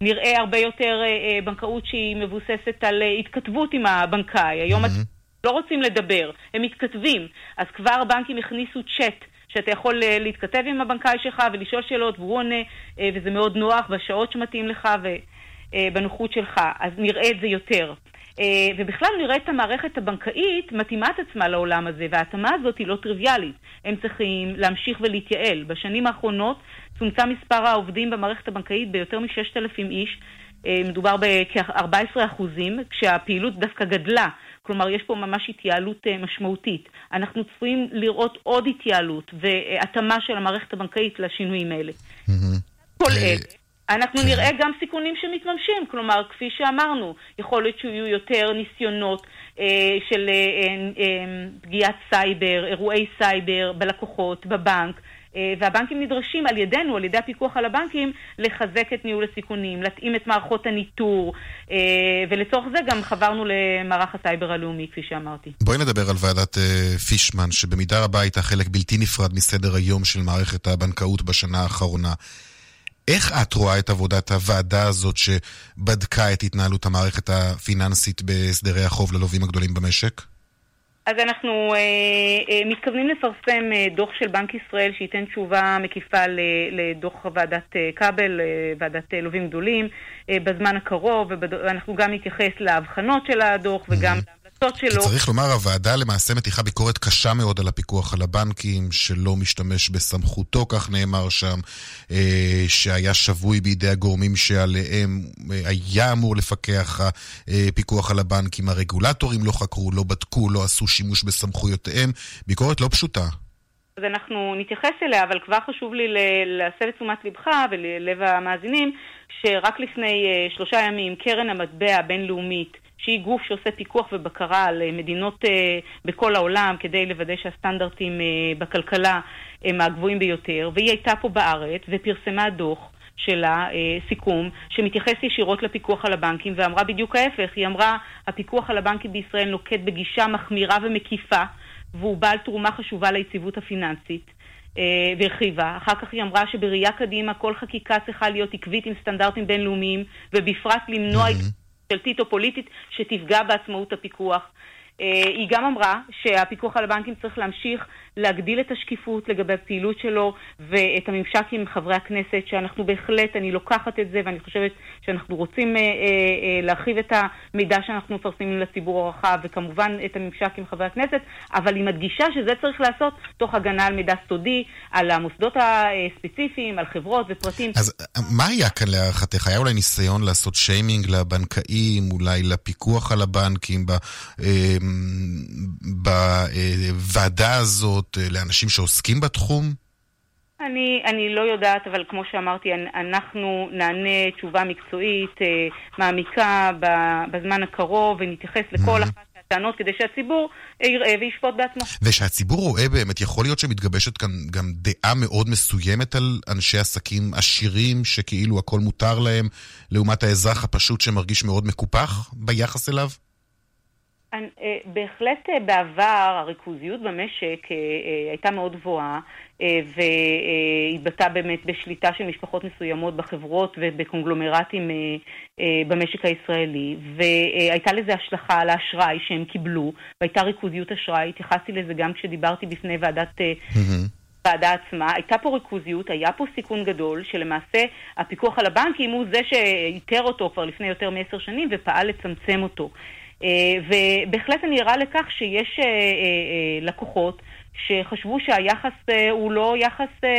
נראה הרבה יותר אה, אה, בנקאות שהיא מבוססת על אה, התכתבות עם הבנקאי. היום mm-hmm. לא רוצים לדבר, הם מתכתבים. אז כבר בנקים הכניסו צ'אט שאתה יכול אה, להתכתב עם הבנקאי שלך ולשאול שאלות והוא עונה, אה, וזה מאוד נוח בשעות שמתאים לך ובנוחות אה, שלך, אז נראה את זה יותר. ובכלל נראה את המערכת הבנקאית מתאימה את עצמה לעולם הזה, וההתאמה הזאת היא לא טריוויאלית. הם צריכים להמשיך ולהתייעל. בשנים האחרונות צומצם מספר העובדים במערכת הבנקאית ביותר מ-6,000 איש. מדובר בכ-14 אחוזים, כשהפעילות דווקא גדלה. כלומר, יש פה ממש התייעלות אה, משמעותית. אנחנו צפויים לראות עוד התייעלות והתאמה של המערכת הבנקאית לשינויים האלה. כל אלה. אנחנו כן. נראה גם סיכונים שמתממשים, כלומר, כפי שאמרנו, יכול להיות שיהיו יותר ניסיונות אה, של אה, אה, אה, פגיעת סייבר, אירועי סייבר בלקוחות, בבנק, אה, והבנקים נדרשים על ידינו, על ידי הפיקוח על הבנקים, לחזק את ניהול הסיכונים, להתאים את מערכות הניטור, אה, ולצורך זה גם חברנו למערך הסייבר הלאומי, כפי שאמרתי. בואי נדבר על ועדת אה, פישמן, שבמידה רבה הייתה חלק בלתי נפרד מסדר היום של מערכת הבנקאות בשנה האחרונה. איך את רואה את עבודת הוועדה הזאת שבדקה את התנהלות המערכת הפיננסית בהסדרי החוב ללווים הגדולים במשק? אז אנחנו אה, אה, מתכוונים לפרסם אה, דוח של בנק ישראל שייתן תשובה מקיפה ל, לדוח ועדת אה, כבל, אה, ועדת אה, לווים גדולים, אה, בזמן הקרוב, ואנחנו גם נתייחס להבחנות של הדוח וגם להמלצות שלו. צריך לומר, הוועדה למעשה מתיחה ביקורת קשה מאוד על הפיקוח על הבנקים, שלא משתמש בסמכותו, כך נאמר שם, אה, שהיה שבוי בידי הגורמים שעליהם אה, היה אמור לפקח הפיקוח על הבנקים. הרגולטורים לא חקרו, לא בדקו, לא עשו שימוש בסמכויותיהם. ביקורת לא פשוטה. אז אנחנו נתייחס אליה, אבל כבר חשוב לי להסב את תשומת לבך וללב המאזינים, שרק לפני uh, שלושה ימים קרן המטבע הבינלאומית, שהיא גוף שעושה פיקוח ובקרה על uh, מדינות uh, בכל העולם כדי לוודא שהסטנדרטים uh, בכלכלה הם הגבוהים ביותר, והיא הייתה פה בארץ ופרסמה דוח שלה, סיכום, שמתייחס ישירות לפיקוח על הבנקים, ואמרה בדיוק ההפך. היא אמרה, הפיקוח על הבנקים בישראל נוקט בגישה מחמירה ומקיפה, והוא בעל תרומה חשובה ליציבות הפיננסית. אה, והרחיבה. אחר כך היא אמרה שבראייה קדימה כל חקיקה צריכה להיות עקבית עם סטנדרטים בינלאומיים, ובפרט למנוע ממשלתית או פוליטית שתפגע בעצמאות הפיקוח. אה, היא גם אמרה שהפיקוח על הבנקים צריך להמשיך להגדיל את השקיפות לגבי הפעילות שלו ואת הממשק עם חברי הכנסת, שאנחנו בהחלט, אני לוקחת את זה ואני חושבת שאנחנו רוצים אה, אה, אה, להרחיב את המידע שאנחנו מפרסמים לציבור הרחב וכמובן את הממשק עם חברי הכנסת, אבל היא מדגישה שזה צריך לעשות תוך הגנה על מידע סודי, על המוסדות הספציפיים, על חברות ופרטים. אז מה היה כאן להערכתך? היה אולי ניסיון לעשות שיימינג לבנקאים, אולי לפיקוח על הבנקים, בוועדה הזאת? אה, לאנשים שעוסקים בתחום? אני, אני לא יודעת, אבל כמו שאמרתי, אנחנו נענה תשובה מקצועית, אה, מעמיקה בזמן הקרוב, ונתייחס לכל אחת מהטענות כדי שהציבור יראה וישפוט בעצמו. ושהציבור רואה באמת, יכול להיות שמתגבשת כאן גם דעה מאוד מסוימת על אנשי עסקים עשירים, שכאילו הכל מותר להם, לעומת האזרח הפשוט שמרגיש מאוד מקופח ביחס אליו? אה, בהחלט אה, בעבר הריכוזיות במשק אה, הייתה מאוד גבוהה והתבטאה באמת בשליטה של משפחות מסוימות בחברות ובקונגלומרטים במשק הישראלי והייתה לזה השלכה על האשראי שהם קיבלו והייתה ריכוזיות אשראי, התייחסתי לזה גם כשדיברתי בפני ועדת... ועדה עצמה, הייתה פה ריכוזיות, היה פה סיכון גדול, שלמעשה הפיקוח על הבנקים הוא זה שאיתר אותו כבר לפני יותר מעשר שנים ופעל לצמצם אותו. אה, ובהחלט אני ערה לכך שיש אה, אה, לקוחות שחשבו שהיחס הוא לא יחס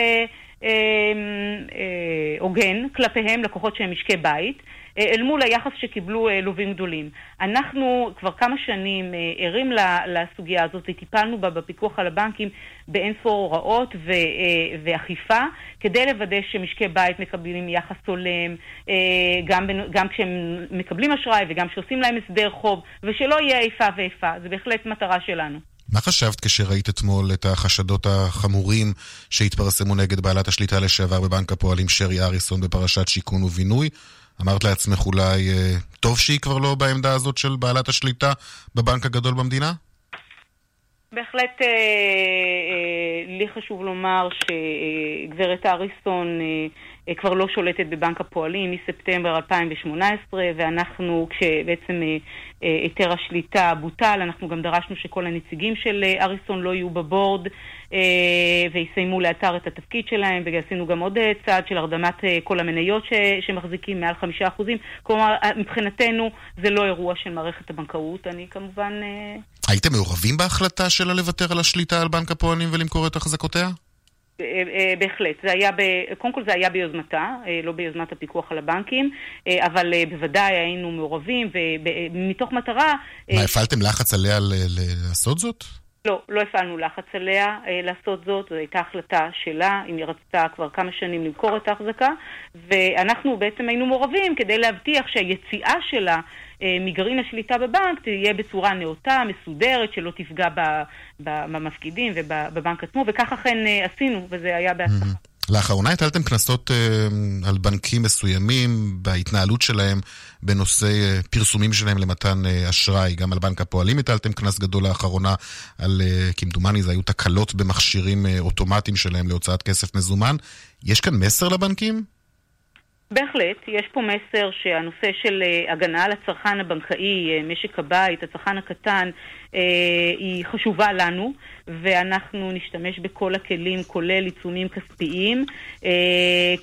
הוגן כלפיהם, לקוחות שהם משקי בית. אל מול היחס שקיבלו לווים גדולים. אנחנו כבר כמה שנים ערים לסוגיה הזאת וטיפלנו בה בפיקוח על הבנקים באין ספור הוראות ואכיפה כדי לוודא שמשקי בית מקבלים יחס הולם גם, גם כשהם מקבלים אשראי וגם כשעושים להם הסדר חוב ושלא יהיה איפה ואיפה. זה בהחלט מטרה שלנו. מה חשבת כשראית אתמול את החשדות החמורים שהתפרסמו נגד בעלת השליטה לשעבר בבנק הפועלים שרי אריסון בפרשת שיכון ובינוי? אמרת לעצמך אולי, אה, טוב שהיא כבר לא בעמדה הזאת של בעלת השליטה בבנק הגדול במדינה? בהחלט אה, אה, לי חשוב לומר שגברת אריסון אה, כבר לא שולטת בבנק הפועלים מספטמבר 2018, ואנחנו, כשבעצם אה, אה, היתר השליטה בוטל, אנחנו גם דרשנו שכל הנציגים של אריסון לא יהיו בבורד ויסיימו לאתר את התפקיד שלהם, ועשינו גם עוד צעד של הרדמת כל המניות שמחזיקים מעל חמישה אחוזים. כלומר, מבחינתנו זה לא אירוע של מערכת הבנקאות, אני כמובן... הייתם מעורבים בהחלטה שלה לוותר על השליטה על בנק הפועלים ולמכור את החזקותיה? אה, אה, בהחלט. זה היה, ב... קודם כל זה היה ביוזמתה, אה, לא ביוזמת הפיקוח על הבנקים, אבל בוודאי היינו מעורבים, ומתוך מטרה... מה, הפעלתם לחץ עליה לעשות זאת? לא, לא הפעלנו לחץ עליה לעשות זאת, זו הייתה החלטה שלה, אם היא רצתה כבר כמה שנים למכור את ההחזקה, ואנחנו בעצם היינו מעורבים כדי להבטיח שהיציאה שלה אה, מגרעין השליטה בבנק תהיה בצורה נאותה, מסודרת, שלא תפגע במפקידים ובבנק עצמו, וכך אכן אה, עשינו, וזה היה בהצלחה. לאחרונה הטלתם קנסות אה, על בנקים מסוימים בהתנהלות שלהם בנושא אה, פרסומים שלהם למתן אה, אשראי. גם על בנק הפועלים הטלתם קנס גדול לאחרונה על, אה, כמדומני, זה היו תקלות במכשירים אה, אוטומטיים שלהם להוצאת כסף מזומן. יש כאן מסר לבנקים? בהחלט, יש פה מסר שהנושא של אה, הגנה על הצרכן הבנקאי, אה, משק הבית, הצרכן הקטן, אה, היא חשובה לנו, ואנחנו נשתמש בכל הכלים, כולל עיצומים כספיים,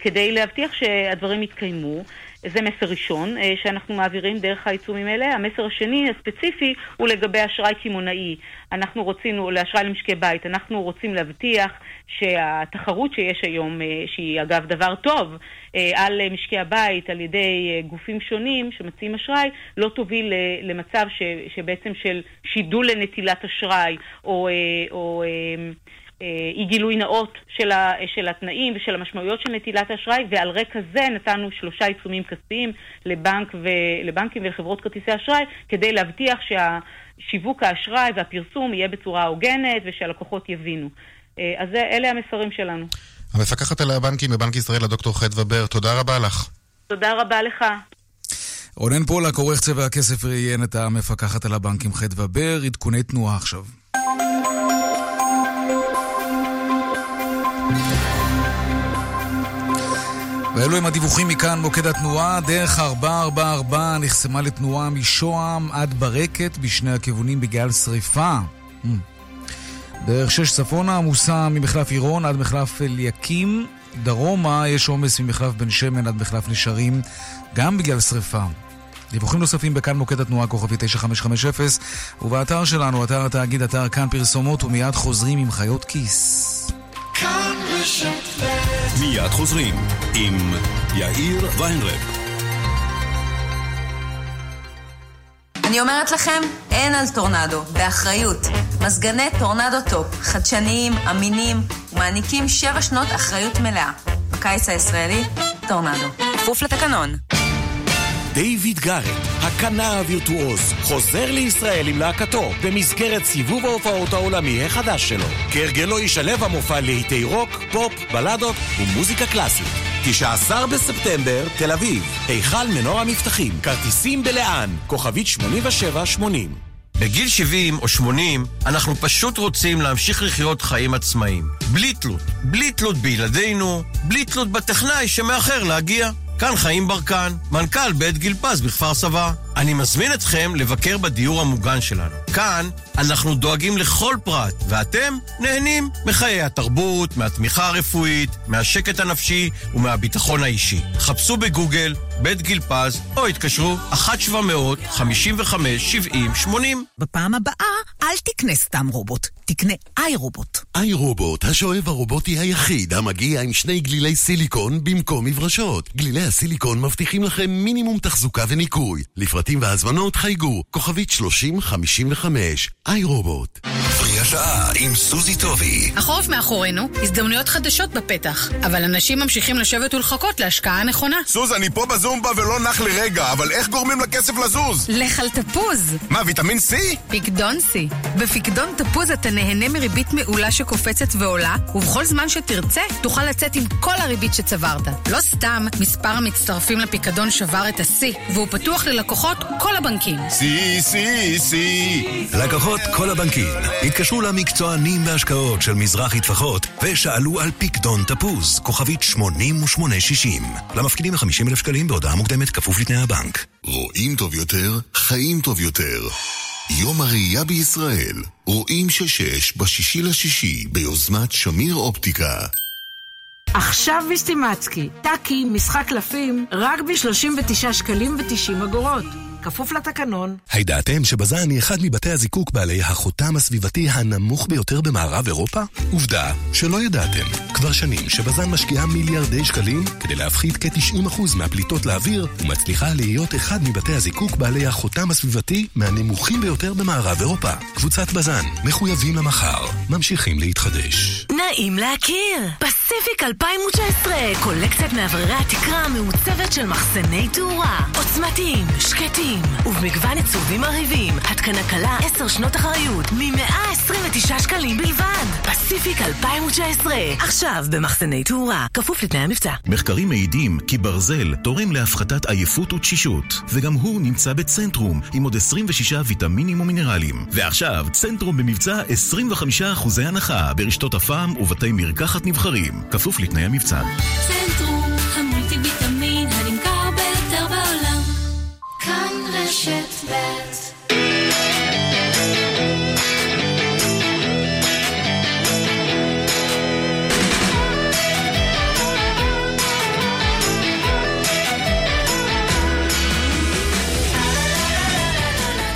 כדי להבטיח שהדברים יתקיימו. זה מסר ראשון אה, שאנחנו מעבירים דרך העיצומים האלה. המסר השני, הספציפי, הוא לגבי אשראי קמעונאי. אנחנו רוצים, לאשראי למשקי בית, אנחנו רוצים להבטיח שהתחרות שיש היום, אה, שהיא אגב דבר טוב, אה, על משקי הבית על ידי גופים שונים שמציעים אשראי, לא תוביל למצב ש, שבעצם של שידול לנטילת אשראי או, או אי גילוי נאות של, ה, של התנאים ושל המשמעויות של נטילת האשראי, ועל רקע זה נתנו שלושה עיצומים כספיים לבנק ו, לבנקים ולחברות כרטיסי אשראי, כדי להבטיח שהשיווק האשראי והפרסום יהיה בצורה הוגנת ושהלקוחות יבינו. אה, אז אלה המסרים שלנו. המפקחת על הבנקים בבנק ישראל, הדוקטור חדווה בר, תודה רבה לך. תודה רבה לך. רונן פולק, עורך צבע הכסף, ראיין את המפקחת על הבנקים חדווה בר, עדכוני תנועה עכשיו. ואלו הם הדיווחים מכאן, מוקד התנועה. דרך 444 נחסמה לתנועה משוהם עד ברקת בשני הכיוונים בגלל שריפה. Hmm. דרך 6 צפונה עמוסה ממחלף עירון עד מחלף אליקים. דרומה יש עומס ממחלף בן שמן עד מחלף נשרים, גם בגלל שריפה. דיווחים נוספים בכאן מוקד התנועה כוכבי 9550 ובאתר שלנו, אתר התאגיד, אתר כאן פרסומות ומיד חוזרים עם חיות כיס. כאן מיד חוזרים עם יאיר ויינרב. אני אומרת לכם, אין על טורנדו, באחריות. מזגני טורנדו טופ, חדשניים, אמינים, ומעניקים שבע שנות אחריות מלאה. בקיץ הישראלי, טורנדו. כפוף לתקנון. דיוויד גארט, הכנר הווירטואוז, חוזר לישראל עם להקתו במסגרת סיבוב ההופעות העולמי החדש שלו. כהרגלו ישלב המופע להיטי רוק, פופ, בלדות ומוזיקה קלאסית. 19 בספטמבר, תל אביב, היכל מנורה מבטחים, כרטיסים בלאן, כוכבית 8780. בגיל 70 או 80 אנחנו פשוט רוצים להמשיך לחיות חיים עצמאיים. בלי תלות. בלי תלות בילדינו, בלי תלות בטכנאי שמאחר להגיע. כאן חיים ברקן, מנכ"ל בית גיל פז בכפר סבא. אני מזמין אתכם לבקר בדיור המוגן שלנו. כאן אנחנו דואגים לכל פרט, ואתם נהנים מחיי התרבות, מהתמיכה הרפואית, מהשקט הנפשי ומהביטחון האישי. חפשו בגוגל בית גיל פז, או התקשרו 1-700-55-70-80. בפעם הבאה אל תקנה סתם רובוט, תקנה איי רובוט. איי רובוט, השואב הרובוטי היחיד המגיע עם שני גלילי סיליקון במקום מברשות. גלילי הסיליקון מבטיחים לכם מינימום תחזוקה וניקוי. לפרטים והזמנות חייגו, כוכבית 3055, איי רובוט. פרי השעה עם סוזי טובי. החורף מאחורינו, הזדמנויות חדשות בפתח, אבל אנשים ממשיכים לשבת ולחכות להשקעה הנכונה. סוז, אני פה בזומבה ולא נח לרגע, אבל איך גורמים לכסף לזוז? לך על תפוז. מה, ויטמין C? פיקדון C. בפיקדון תפוז אתה נהנה מריבית מעולה שקופצת ועולה, ובכל זמן שתרצה, תוכל לצאת עם כל הריבית שצברת. לא סתם, מספר המצטרפים לפיקדון שבר את השיא, והוא פתוח ללקוחות כל הבנקים. C, C, C. לקוחות כל הבנקים התקשרו למקצוענים בהשקעות של מזרחי טפחות ושאלו על פיקדון תפוז, כוכבית 8860. למפקידים ל-50,000 שקלים בהודעה מוקדמת כפוף לתנאי הבנק. רואים טוב יותר, חיים טוב יותר. יום הראייה בישראל, רואים ששש בשישי לשישי ביוזמת שמיר אופטיקה. עכשיו בסטימצקי, טאקי, משחק קלפים, רק ב-39 שקלים ו-90 אגורות. כפוף לתקנון. הידעתם שבז"ן היא אחד מבתי הזיקוק בעלי החותם הסביבתי הנמוך ביותר במערב אירופה? עובדה שלא ידעתם. כבר שנים שבז"ן משקיעה מיליארדי שקלים כדי להפחית כ-90% מהפליטות לאוויר ומצליחה להיות אחד מבתי הזיקוק בעלי החותם הסביבתי מהנמוכים ביותר במערב אירופה. קבוצת בז"ן, מחויבים למחר, ממשיכים להתחדש. נעים להכיר! פסיפיק 2019, קולקציית מאווררי התקרה המעוצבת של מחסני תאורה. עוצמתיים, שקטים. חדשים, ובמגוון עיצובים מרהיבים. התקנה קלה 10 שנות אחריות, מ-129 שקלים בלבד. פסיפיק 2019, עכשיו במחסני תאורה, כפוף לתנאי המבצע. מחקרים מעידים כי ברזל תורם להפחתת עייפות ותשישות, וגם הוא נמצא בצנטרום, עם עוד 26 ויטמינים ומינרלים. ועכשיו, צנטרום במבצע 25% הנחה ברשתות הפעם ובתי מרקחת נבחרים, כפוף לתנאי המבצע. צנטרום, המולטי רשת ב'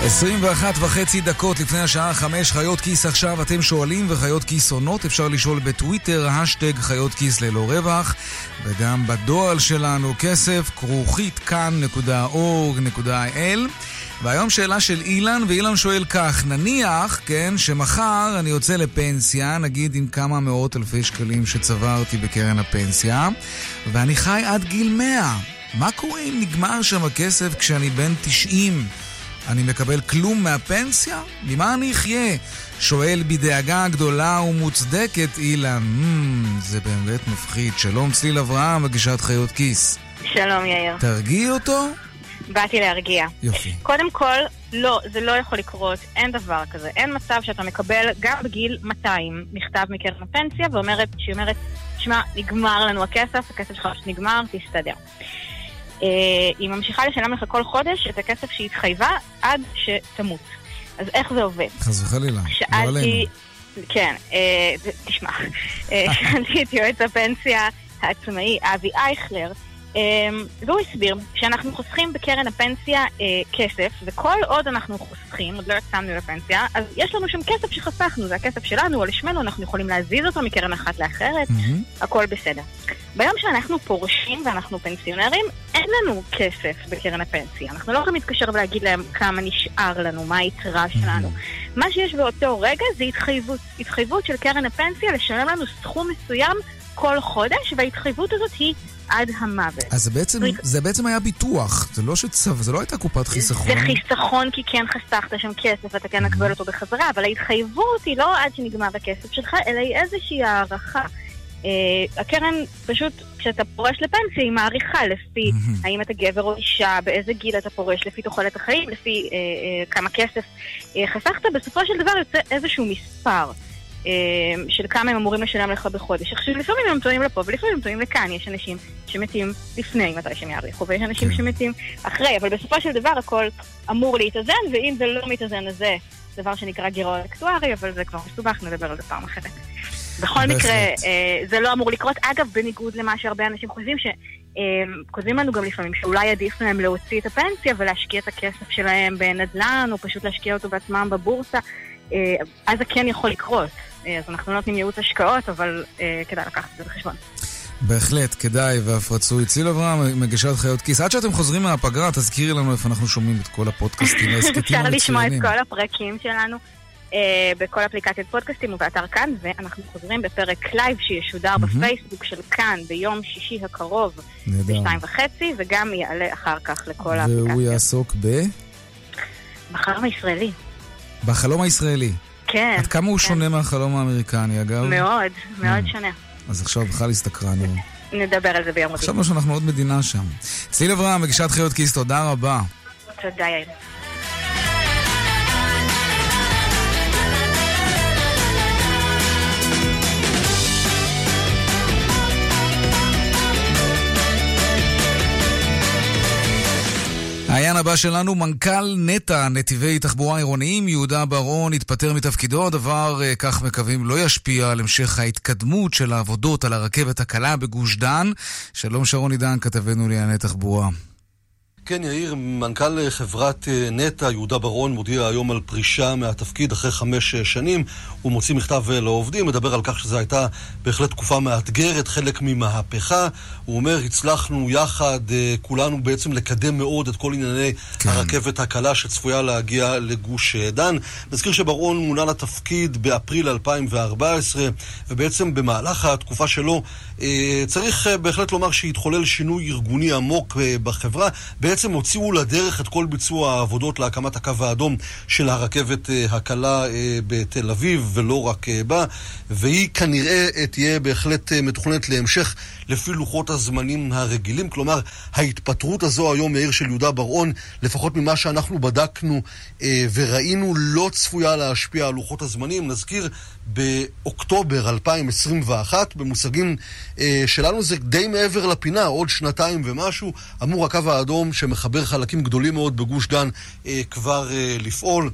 21 וחצי דקות לפני השעה 5, חיות כיס עכשיו, אתם שואלים וחיות כיס עונות, אפשר לשאול בטוויטר, השטג חיות כיס ללא רווח, וגם בדואל שלנו, כסף, כרוכית כאן.org.il. והיום שאלה של אילן, ואילן שואל כך, נניח, כן, שמחר אני יוצא לפנסיה, נגיד עם כמה מאות אלפי שקלים שצברתי בקרן הפנסיה, ואני חי עד גיל 100. מה קורה אם נגמר שם הכסף כשאני בן 90? אני מקבל כלום מהפנסיה? ממה אני אחיה? שואל בדאגה גדולה ומוצדקת אילן. Mm, זה באמת מפחיד. שלום צליל אברהם, מגישת חיות כיס. שלום יאיר. תרגיעי אותו? באתי להרגיע. יופי. קודם כל, לא, זה לא יכול לקרות, אין דבר כזה. אין מצב שאתה מקבל גם בגיל 200 מכתב מקרן הפנסיה ואומרת, שהיא אומרת, שמע, נגמר לנו הכסף, הכסף שלך נגמר, תסתדר. אה, היא ממשיכה לשלם לך כל חודש את הכסף שהיא התחייבה עד שתמות. אז איך זה עובד? חס וחלילה, לא עלינו. כן, אה, תשמע, אה, שאלתי את יועץ הפנסיה העצמאי אבי אייכלר, והוא הסביר שאנחנו חוסכים בקרן הפנסיה אה, כסף, וכל עוד אנחנו חוסכים, עוד לא יצאנו לפנסיה, אז יש לנו שם כסף שחסכנו, זה הכסף שלנו או לשמנו, אנחנו יכולים להזיז אותו מקרן אחת לאחרת, הכל בסדר. ביום שאנחנו פורשים ואנחנו פנסיונרים, אין לנו כסף בקרן הפנסיה. אנחנו לא יכולים להתקשר ולהגיד להם כמה נשאר לנו, מה היתרה שלנו. מה שיש באותו רגע זה התחייבות. התחייבות של קרן הפנסיה לשלם לנו סכום מסוים כל חודש, וההתחייבות הזאת היא עד המוות. אז זה בעצם, זה בעצם היה ביטוח, זה לא שצו, זה לא הייתה קופת חיסכון. זה חיסכון כי כן חסכת שם כסף ואתה כן מקבל אותו בחזרה, אבל ההתחייבות היא לא עד שנגמר הכסף שלך, אלא היא איזושהי הערכה. Uh, הקרן פשוט, כשאתה פורש לפנסיה, היא מעריכה לפי האם אתה גבר או אישה, באיזה גיל אתה פורש, לפי תוחלת החיים, לפי uh, uh, כמה כסף uh, חסכת, בסופו של דבר יוצא איזשהו מספר. Uh, של כמה הם אמורים לשלם לך בחודש. עכשיו, לפעמים הם טועים לפה ולפעמים הם טועים לכאן. יש אנשים שמתים לפני מתי שהם יאריכו, ויש אנשים שמתים אחרי, אבל בסופו של דבר הכל אמור להתאזן, ואם זה לא מתאזן, אז זה דבר שנקרא גירעון אקטוארי, אבל זה כבר מסובך, נדבר על זה פעם אחרת. בכל. מקרה, אה, זה לא אמור לקרות. אגב, בניגוד למה שהרבה אנשים חושבים, שכותבים לנו גם לפעמים שאולי עדיף להם להוציא את הפנסיה ולהשקיע את הכסף שלהם בנדל"ן, או פשוט להשקיע אותו בעצמם בבורסה, אה, אז זה כן יכול לקרות. אה, אז אנחנו לא נותנים ייעוץ השקעות, אבל אה, כדאי לקחת את זה בחשבון. בהחלט, כדאי ואף רצוי. ציל אברהם, מגישת חיות כיס. עד שאתם חוזרים מהפגרה, תזכירי לנו איפה אנחנו שומעים את כל הפודקאסטים ההסכתים אפשר לשמוע את. כל הפרקים שלנו אה, בכל אפליקציית פודקאסטים ובאתר כאן, ואנחנו חוזרים בפרק live שישודר. בפייסבוק של כאן ביום שישי הקרוב. בשתיים וחצי, וגם יעלה אחר כך לכל והוא האפליקציות. יעסוק ב... בחלום הישראלי. בחלום הישראלי. כן. עד כמה הוא כן. שונה מהחלום האמריקני, אגב? מאוד, מאוד Mm. שונה. אז עכשיו בכלל הסתקרנו. נדבר על זה ביום רביעי. חשבנו שאנחנו עוד מדינה שם. ציל אברהם, מגישת חיות כיס, תודה רבה. תודה, יאיר. העניין הבא שלנו, מנכ"ל נטע, נתיבי תחבורה עירוניים, יהודה בר-און, התפטר מתפקידו. הדבר, אה, כך מקווים, לא ישפיע על המשך ההתקדמות של העבודות על הרכבת הקלה בגוש דן. שלום שרון עידן, כתבנו לענייני תחבורה. כן, יאיר, מנכ"ל חברת אה, נטע, יהודה בר-און, מודיע היום על פרישה מהתפקיד אחרי חמש אה, שנים. הוא מוציא מכתב אה, לעובדים, מדבר על כך שזו הייתה בהחלט תקופה מאתגרת, חלק ממהפכה. הוא אומר, הצלחנו יחד, כולנו בעצם לקדם מאוד את כל ענייני כן. הרכבת הקלה שצפויה להגיע לגוש דן. נזכיר שבר-און מונה לתפקיד באפריל 2014, ובעצם במהלך התקופה שלו צריך בהחלט לומר שהתחולל שינוי ארגוני עמוק בחברה. בעצם הוציאו לדרך את כל ביצוע העבודות להקמת הקו האדום של הרכבת אה, הקלה אה, בתל אביב, ולא רק אה, בה, והיא כנראה אה, תהיה בהחלט מתוכננת להמשך לפי לוחות הזמנים הרגילים. כלומר, ההתפטרות הזו היום, יאיר, של יהודה בר-און, לפחות ממה שאנחנו בדקנו אה, וראינו, לא צפויה להשפיע על לוחות הזמנים. נזכיר, באוקטובר 2021. במושגים אה, שלנו זה די מעבר לפינה, עוד שנתיים ומשהו. אמור הקו האדום שמחבר חלקים גדולים מאוד בגוש דן אה, כבר אה, לפעול.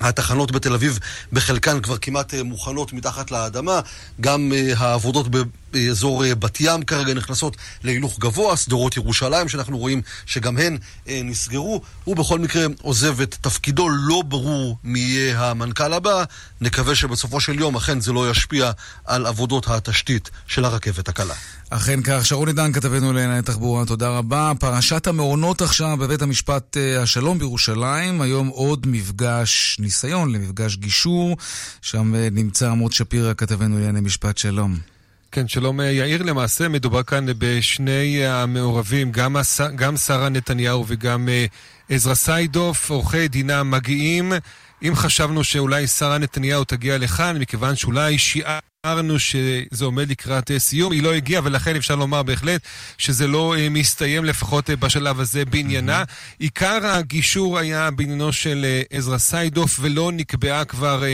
התחנות בתל אביב בחלקן כבר כמעט אה, מוכנות מתחת לאדמה, גם אה, העבודות באזור אה, בת ים כרגע נכנסות להילוך גבוה, שדרות ירושלים שאנחנו רואים שגם הן נסגרו. הוא בכל מקרה עוזב את תפקידו, לא ברור מי יהיה המנכ"ל הבא. נקווה שבסופו של יום אכן זה לא ישפיע על עבודות התשתית של הרכבת הקלה. אכן כך. שרון עידן, כתבנו לענייני תחבורה, תודה רבה. פרשת המעונות עכשיו בבית המשפט השלום בירושלים. היום עוד מפגש, ניסיון למפגש גישור. שם נמצא עמוד שפירא, כתבנו לענייני משפט שלום. כן, שלום יאיר. למעשה מדובר כאן בשני המעורבים, גם, הס... גם שרה נתניהו וגם עזרא סיידוף, עורכי דינה מגיעים. אם חשבנו שאולי שרה נתניהו תגיע לכאן, מכיוון שאולי שיעה... אמרנו שזה עומד לקראת אה, סיום, היא לא הגיעה ולכן אפשר לומר בהחלט שזה לא אה, מסתיים לפחות אה, בשלב הזה בעניינה. עיקר הגישור היה בעניינו של עזרא סיידוף ולא נקבעה כבר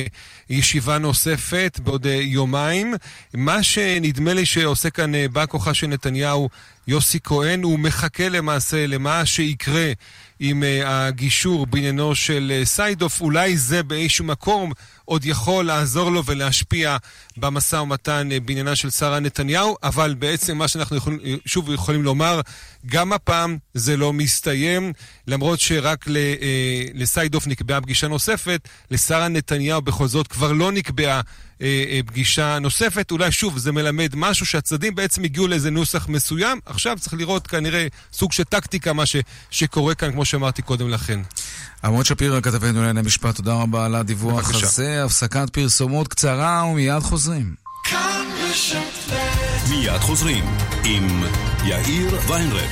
ישיבה נוספת בעוד יומיים. מה שנדמה לי שעושה כאן בא כוחה של נתניהו יוסי כהן, הוא מחכה למעשה למה שיקרה עם הגישור בעניינו של סיידוף. אולי זה באיזשהו מקום עוד יכול לעזור לו ולהשפיע במשא ומתן אה, בעניינה של שרה נתניהו, אבל בעצם מה שאנחנו יכול, שוב יכולים לומר, גם הפעם זה לא מסתיים, למרות שרק אה, לסיידוף נקבעה פגישה נוספת, לשרה נתניהו בכל זאת כבר לא נקבעה אה, פגישה נוספת. אולי שוב, זה מלמד משהו שהצדדים בעצם הגיעו לאיזה נוסח מסוים. עכשיו צריך לראות כנראה סוג של טקטיקה, מה ש, שקורה כאן, כמו שאמרתי קודם לכן. עמוד שפירא, כתבנו לענייני משפט, תודה רבה על הדיווח בבקשה. הזה. הפסקת פרסומות קצרה ומיד חוזרים. מיד חוזרים עם יאיר ויינרב.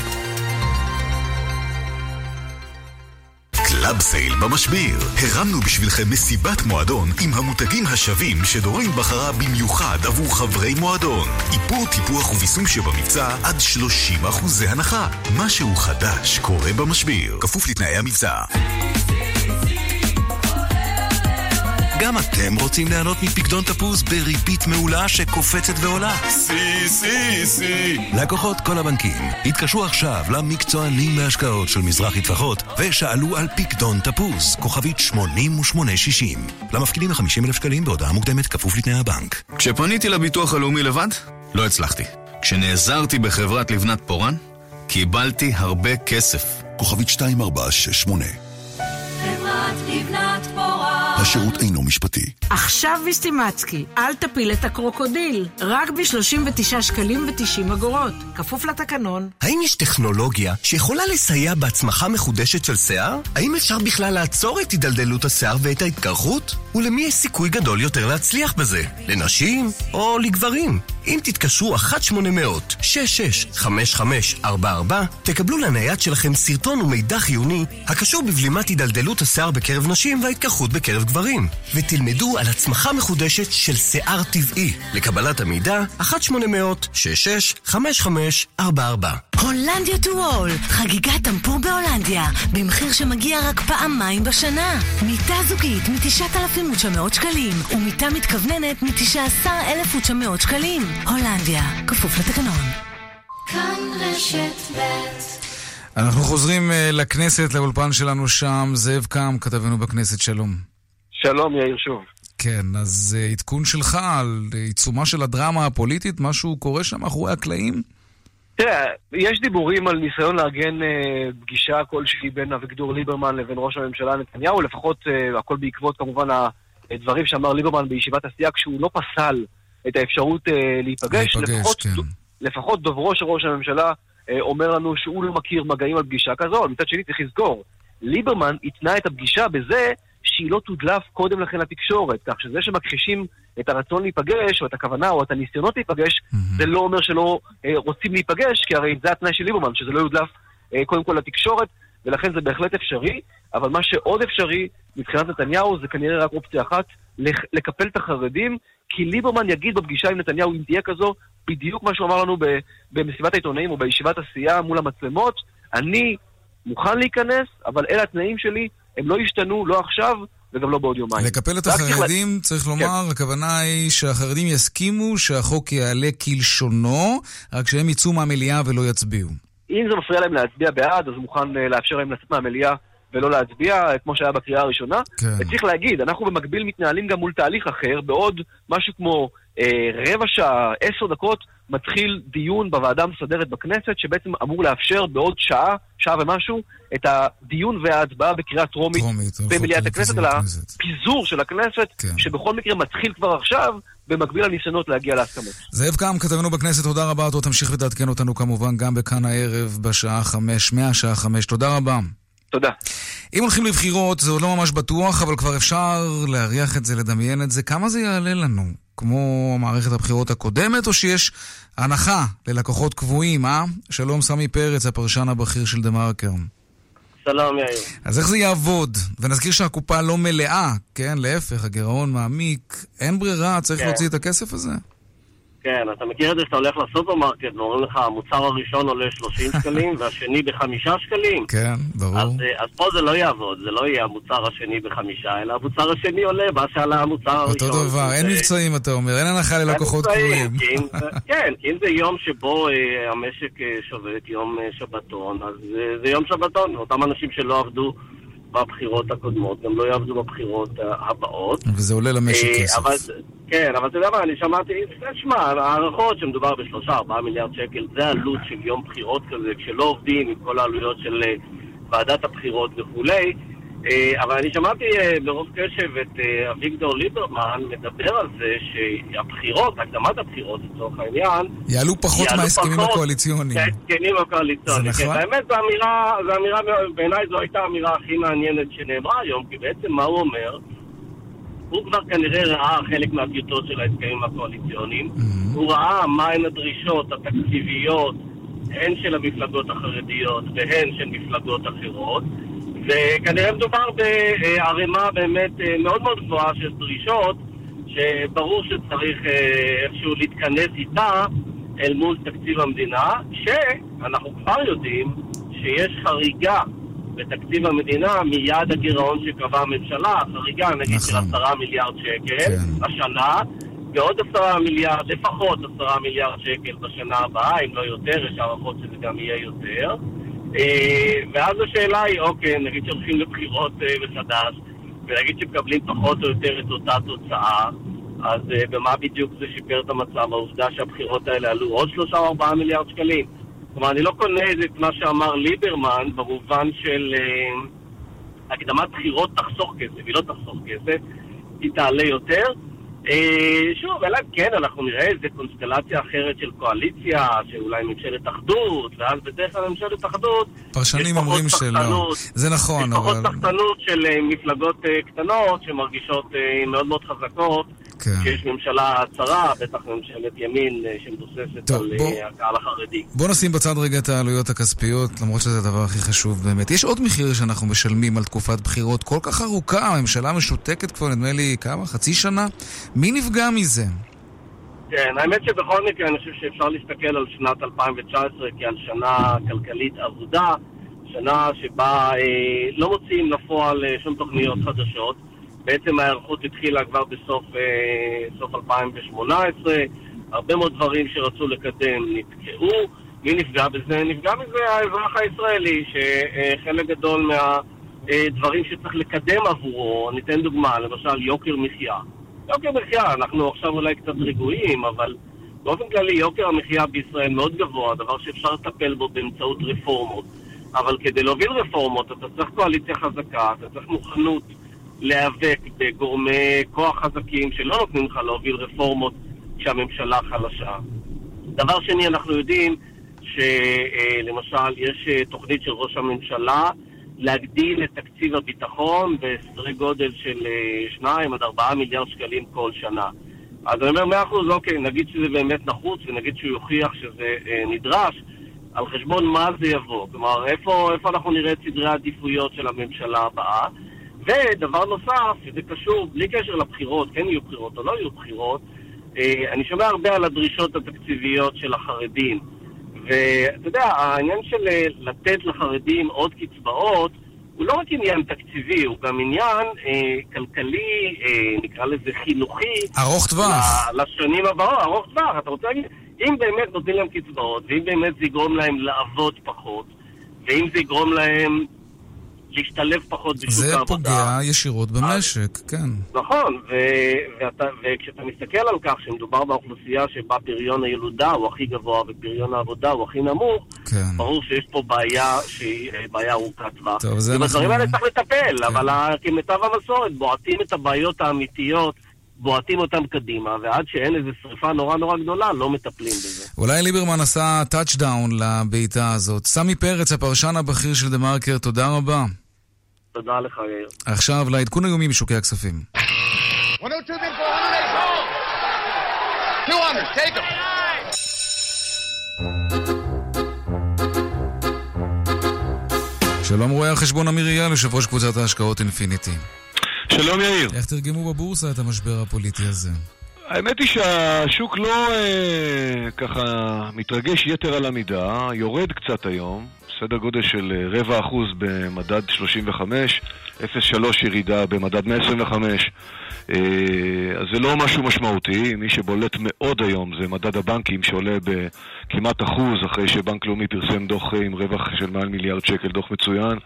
club sale במשביר. הרמנו בשבילכם מסיבת מועדון עם המותגים השווים שדורין בחרה במיוחד עבור חברי מועדון. איפור, טיפוח וביסום שבמבצע עד 30% הנחה. משהו חדש קורה במשביר. כפוף לתנאי המבצע. גם אתם רוצים ליהנות מפקדון תפוז בריבית מעולה שקופצת ועולה? סי, סי, סי. לקוחות כל הבנקים, התקשרו עכשיו למקצוענים להשקעות של מזרחי טפחות ושאלו על פקדון תפוז, כוכבית 8860. למפקידים ל-50 אלף שקלים בהודעה מוקדמת כפוף לתנאי הבנק. כשפניתי לביטוח הלאומי לבד, לא הצלחתי. כשנעזרתי בחברת לבנת פורן, קיבלתי הרבה כסף. כוכבית 2468 חברת לבנת פורן השירות אינו משפטי. עכשיו ויסטימצקי, אל תפיל את הקרוקודיל. רק ב-39 שקלים ו-90 אגורות. כפוף לתקנון. האם יש טכנולוגיה שיכולה לסייע בהצמחה מחודשת של שיער? האם אפשר בכלל לעצור את הידלדלות השיער ואת ההתקרחות? ולמי יש סיכוי גדול יותר להצליח בזה? לנשים או לגברים? אם תתקשרו 1-800-665544, תקבלו לנייד שלכם סרטון ומידע חיוני הקשור בבלימת הידלדלות השיער בקרב נשים וההתקרחות בקרב גברים, ותלמדו על הצמחה מחודשת של שיער טבעי. לקבלת המידע, 1-800-665544. הולנדיה טו וול, חגיגת טמפור בהולנדיה, במחיר שמגיע רק פעמיים בשנה. מיטה זוגית מ-9,900 שקלים, ומיטה מתכווננת מ-19,900 שקלים. הולנדיה, כפוף לתקנון. כאן רשת ב' אנחנו חוזרים uh, לכנסת, לאולפן שלנו שם. זאב קם, כתבנו בכנסת, שלום. שלום, יאיר שוב. כן, אז uh, עדכון שלך על עיצומה של הדרמה הפוליטית, משהו קורה שם מאחורי הקלעים? תראה, יש דיבורים על ניסיון לארגן אה, פגישה כלשהי בין אביגדור ליברמן לבין ראש הממשלה נתניהו, לפחות אה, הכל בעקבות כמובן הדברים שאמר ליברמן בישיבת הסיעה, כשהוא לא פסל את האפשרות אה, להיפגש. להיפגש, לפחות, כן. לפחות דוברו של ראש הממשלה אה, אומר לנו שהוא לא מכיר מגעים על פגישה כזו, אבל מצד שני צריך לזכור, ליברמן התנה את הפגישה בזה שהיא לא תודלף קודם לכן לתקשורת, כך שזה שמכחישים את הרצון להיפגש, או את הכוונה, או את הניסיונות להיפגש, זה לא אומר שלא אה, רוצים להיפגש, כי הרי זה התנאי של ליברמן, שזה לא יודלף אה, קודם כל לתקשורת, ולכן זה בהחלט אפשרי, אבל מה שעוד אפשרי מבחינת נתניהו זה כנראה רק אופציה אחת, לק- לקפל את החרדים, כי ליברמן יגיד בפגישה עם נתניהו, אם תהיה כזו, בדיוק מה שהוא אמר לנו במסיבת העיתונאים או בישיבת הסיעה מול המצלמות, אני מוכן להיכנס, אבל אלה התנאים שלי, הם לא ישתנו, לא עכשיו וגם לא בעוד יומיים. לקפל את צריך החרדים, לה- צריך לומר, הכוונה היא שהחרדים יסכימו שהחוק יעלה כלשונו, רק שהם יצאו מהמליאה ולא יצביעו. אם זה מפריע להם להצביע בעד, אז מוכן אה, לאפשר להם לצאת מהמליאה ולא להצביע, אה, כמו שהיה בקריאה הראשונה. כן. וצריך להגיד, אנחנו במקביל מתנהלים גם מול תהליך אחר, בעוד משהו כמו אה, רבע שעה, עשר דקות, מתחיל דיון בוועדה המסדרת בכנסת, שבעצם אמור לאפשר בעוד שעה, שעה ומשהו, את הדיון וההצבעה בקריאה טרומית, על במליאת חוק הכנסת, על. הפיזור של הכנסת, כן. שבכל מקרה מתחיל כבר עכשיו, במקביל לניסיונות להגיע להסכמות. זאב קם, כתבנו בכנסת, תודה רבה. אתה תמשיך ותעדכן אותנו כמובן גם בכאן הערב בשעה חמש, מהשעה חמש. תודה רבה. תודה. אם הולכים לבחירות, זה עוד לא ממש בטוח, אבל כבר אפשר להריח את זה, לדמיין את זה. כמה זה יעלה לנו? כמו מערכת הבחירות הקודמת, או שיש הנחה ללקוחות קבועים, אה? שלום, סמי פרץ, הפרשן הבכיר של דה מרקר. שלום יאיר. אז איך זה יעבוד? ונזכיר שהקופה לא מלאה, כן? להפך, הגירעון מעמיק. אין ברירה, צריך כן. להוציא את הכסף הזה? כן, אתה מכיר את זה שאתה הולך לסופרמרקט ואומרים לך, המוצר הראשון עולה 30 שקלים והשני בחמישה שקלים? כן, ברור. אז, אה, אז פה זה לא יעבוד, זה לא יהיה המוצר השני בחמישה, אלא המוצר השני עולה, מה שעלה המוצר הראשון. אותו דבר, אין מבצעים, אתה אומר, אין הנחה ללקוחות קבועים. כן, כי אם זה יום שבו אה, המשק אה, שובת, יום אה, שבתון, אז אה, זה יום שבתון. אותם אנשים שלא עבדו בבחירות הקודמות, גם לא יעבדו בבחירות אה, הבאות. וזה עולה למשק אה, כסף. אבל, כן, אבל אתה יודע מה, אני שמעתי, תשמע, הערכות שמדובר בשלושה, ארבעה מיליארד שקל, זה עלות של יום בחירות כזה, כשלא עובדים עם כל העלויות של אה, ועדת הבחירות וכולי. אה, אבל אני שמעתי אה, ברוב קשב את אביגדור ליברמן מדבר על זה שהבחירות, הקדמת הבחירות לצורך העניין, יעלו פחות מההסכמים הקואליציוניים. מההסכמים הקואליציוניים. זה נכון? כן, האמת, זו אמירה, בעיניי זו הייתה האמירה הכי מעניינת שנאמרה היום, כי בעצם מה הוא אומר? הוא כבר כנראה ראה חלק מהטיוטות של ההסכמים הקואליציוניים. הוא ראה מהן הדרישות התקציביות, הן של המפלגות החרדיות והן של מפלגות אחרות. וכנראה מדובר בערימה באמת אה, מאוד מאוד גבוהה של דרישות, שברור שצריך אה, איכשהו להתכנס איתה אל מול תקציב המדינה, שאנחנו כבר יודעים שיש חריגה בתקציב המדינה מיעד הגירעון שקבעה הממשלה, חריגה נגיד של עשרה מיליארד שקל השנה, ועוד עשרה מיליארד, לפחות עשרה מיליארד שקל בשנה הבאה, אם לא יותר, יש הערכות שזה גם יהיה יותר. אה, ואז השאלה היא, אוקיי, נגיד שהולכים לבחירות אה, מחדש, ונגיד שמקבלים פחות או יותר את אותה תוצאה, אז אה, במה בדיוק זה שיפר את המצב? העובדה שהבחירות האלה עלו עוד שלושה או ארבעה מיליארד שקלים. כלומר, אני לא קונה את מה שאמר ליברמן במובן של אה, הקדמת בחירות תחסוך כסף, היא לא תחסוך כסף, היא תעלה יותר. אה, שוב, אלא כן, אנחנו נראה איזה קונסטלציה אחרת של קואליציה, שאולי ממשלת אחדות, ואז בדרך כלל ממשלת אחדות, פרשנים אומרים שלא. זה נכון, יש פחות אבל... סחטנות של אה, מפלגות אה, קטנות שמרגישות אה, מאוד מאוד חזקות. כן. שיש ממשלה צרה, בטח ממשלת ימין אה, שמבוססת טוב, על בוא- אה, הקהל החרדי. בוא נשים בצד רגע את העלויות הכספיות, למרות שזה הדבר הכי חשוב באמת. יש עוד מחיר שאנחנו משלמים על תקופת בחירות כל כך ארוכה, הממשלה משותקת כבר נדמה לי כמה? חצי שנה? מי נפגע מזה? כן, האמת שבכל מקרה אני חושב שאפשר להסתכל על שנת 2019 כעל שנה כלכלית אבודה, שנה שבה אה, לא מוציאים לפועל אה, שום תוכניות חדשות. בעצם ההיערכות התחילה כבר בסוף אה, סוף 2018, הרבה מאוד דברים שרצו לקדם נתקעו. מי נפגע בזה? נפגע מזה האזרח הישראלי, שחלק גדול מהדברים שצריך לקדם עבורו, ניתן דוגמה, למשל יוקר מחיה. יוקר מחיה, אנחנו עכשיו אולי קצת רגועים, אבל באופן כללי יוקר המחיה בישראל מאוד גבוה, דבר שאפשר לטפל בו באמצעות רפורמות. אבל כדי להוביל רפורמות אתה צריך קואליציה חזקה, אתה צריך מוכנות להיאבק בגורמי כוח חזקים שלא נותנים לך להוביל רפורמות כשהממשלה חלשה. דבר שני, אנחנו יודעים שלמשל יש אה, תוכנית של ראש הממשלה להגדיל את תקציב הביטחון בסדרי גודל של 2 עד 4 מיליארד שקלים כל שנה. אז אני אומר, מאה אחוז, אוקיי, נגיד שזה באמת נחוץ ונגיד שהוא יוכיח שזה אה, נדרש, על חשבון מה זה יבוא? כלומר, איפה, איפה אנחנו נראה את סדרי העדיפויות של הממשלה הבאה? ודבר נוסף, שזה קשור, בלי קשר לבחירות, כן יהיו בחירות או לא יהיו בחירות, אה, אני שומע הרבה על הדרישות התקציביות של החרדים. ואתה יודע, העניין של אה, לתת לחרדים עוד קצבאות, הוא לא רק עניין תקציבי, הוא גם עניין אה, כלכלי, אה, נקרא לזה חינוכי. ארוך טווח. לשנים הבאות, ארוך טווח. אתה רוצה להגיד, אם באמת נותנים להם קצבאות, ואם באמת זה יגרום להם לעבוד פחות, ואם זה יגרום להם להשתלב פחות בשוק זה העבודה. פוגע ישירות במשק, כן. נכון, ו- ואתה, וכשאתה מסתכל על כך שמדובר באוכלוסייה שבה פריון הילודה הוא הכי גבוה ופריון העבודה הוא הכי נמוך, כן. ברור שיש פה בעיה שהיא אה, בעיה ארוכת טווח. טוב, זה ובדברים אנחנו- האלה צריך לטפל, כן. אבל כמיטב המסורת, בועטים את הבעיות האמיתיות, בועטים אותם קדימה, ועד שאין איזו שריפה נורא נורא גדולה, לא מטפלים בזה. אולי ליברמן עשה touchdown לבעיטה הזאת. סמי פרץ, הפרשן הבכיר של דה מרקר, תודה רבה. תודה לך, יאיר. עכשיו לעדכון היומי בשוקי הכספים. 102 bid for 108 200, take them. שלום רואה החשבון אמיר אייל, יושב ראש קבוצת ההשקעות אינפיניטי. שלום יאיר. איך תרגמו בבורסה את המשבר הפוליטי הזה? האמת היא שהשוק לא אה, ככה מתרגש יתר על המידה, יורד קצת היום, סדר גודל של אה, רבע אחוז במדד 35, 0.3 ירידה במדד 125. אה, אז זה לא משהו משמעותי, מי שבולט מאוד היום זה מדד הבנקים שעולה בכמעט אחוז אחרי שבנק לאומי פרסם דוח אה, עם רווח של מעל מיליארד שקל, דוח מצוין.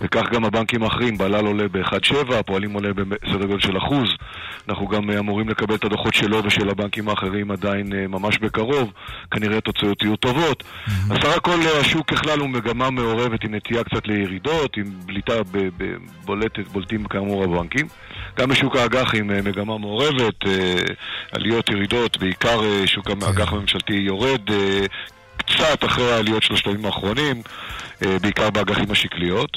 וכך גם הבנקים האחרים, בלל עולה ב-1.7, הפועלים עולה בסדר גודל של אחוז. אנחנו גם אה, אמורים לקבל את הדוחות שלו ושל הבנקים האחרים עדיין ממש בקרוב, כנראה התוצאות יהיו טובות. אז סך הכל השוק ככלל הוא מגמה מעורבת עם נטייה קצת לירידות, עם בליטה בולטת, בולטים כאמור הבנקים. גם בשוק האג"חים אה, מגמה מעורבת, אה, עליות, ירידות, בעיקר אה, שוק האג"ח הממשלתי יורד קצת אחרי העליות של השלבים האחרונים, בעיקר באג"חים השקליות.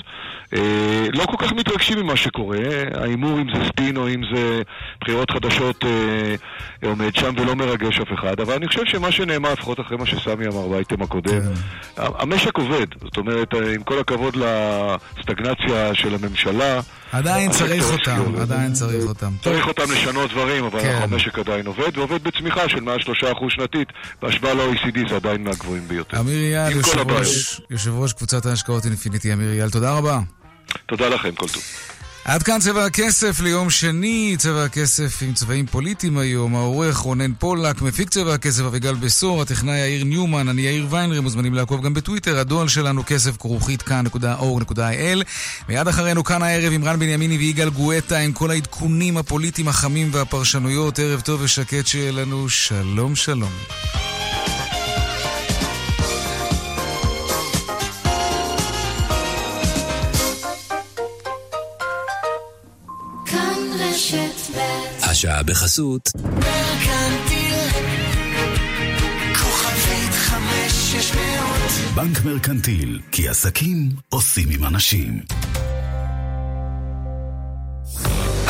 לא כל כך מתרגשים ממה שקורה, ההימור אם זה ספין או אם זה בחירות חדשות עומד שם ולא מרגש אף אחד, אבל אני חושב שמה שנאמר, לפחות אחרי מה שסמי אמר באייטם הקודם, המשק עובד, זאת אומרת, עם כל הכבוד לסטגנציה של הממשלה, עדיין צריך אותם. עדיין צריך אותם. צריך אותם לשנות דברים, אבל כן. המשק עדיין עובד, ועובד בצמיחה של מעל 3% שנתית, בהשוואה ל-OECD זה עדיין מהגבוהים ביותר. אמיר אייל, יושב ראש קבוצת ההשקעות אינפיניטי, אמיר אייל, תודה רבה. תודה לכם, כל טוב. עד כאן צבע הכסף ליום שני, צבע הכסף עם צבעים פוליטיים היום, העורך רונן פולק, מפיק צבע הכסף אביגל בשור, הטכנאי יאיר ניומן, אני יאיר ויינרב, מוזמנים לעקוב גם בטוויטר, הדואל שלנו כסף כרוכית kan.org.il מיד אחרינו כאן הערב עם רן בנימיני ויגאל גואטה עם כל העדכונים הפוליטיים החמים והפרשנויות, ערב טוב ושקט שיהיה לנו, שלום שלום. השעה בחסות בנק מרקנטיל, כי עסקים עושים עם אנשים.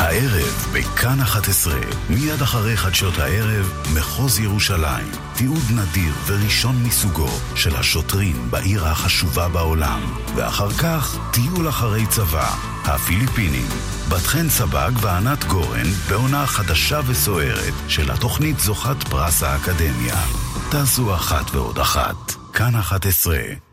הערב בכאן 11, מיד אחרי חדשות הערב, מחוז ירושלים, תיעוד נדיר וראשון מסוגו של השוטרים בעיר החשובה בעולם, ואחר כך טיול אחרי צבא, הפיליפינים. בת חן סבג וענת גורן בעונה חדשה וסוערת של התוכנית זוכת פרס האקדמיה. תעשו אחת ועוד אחת, כאן 11.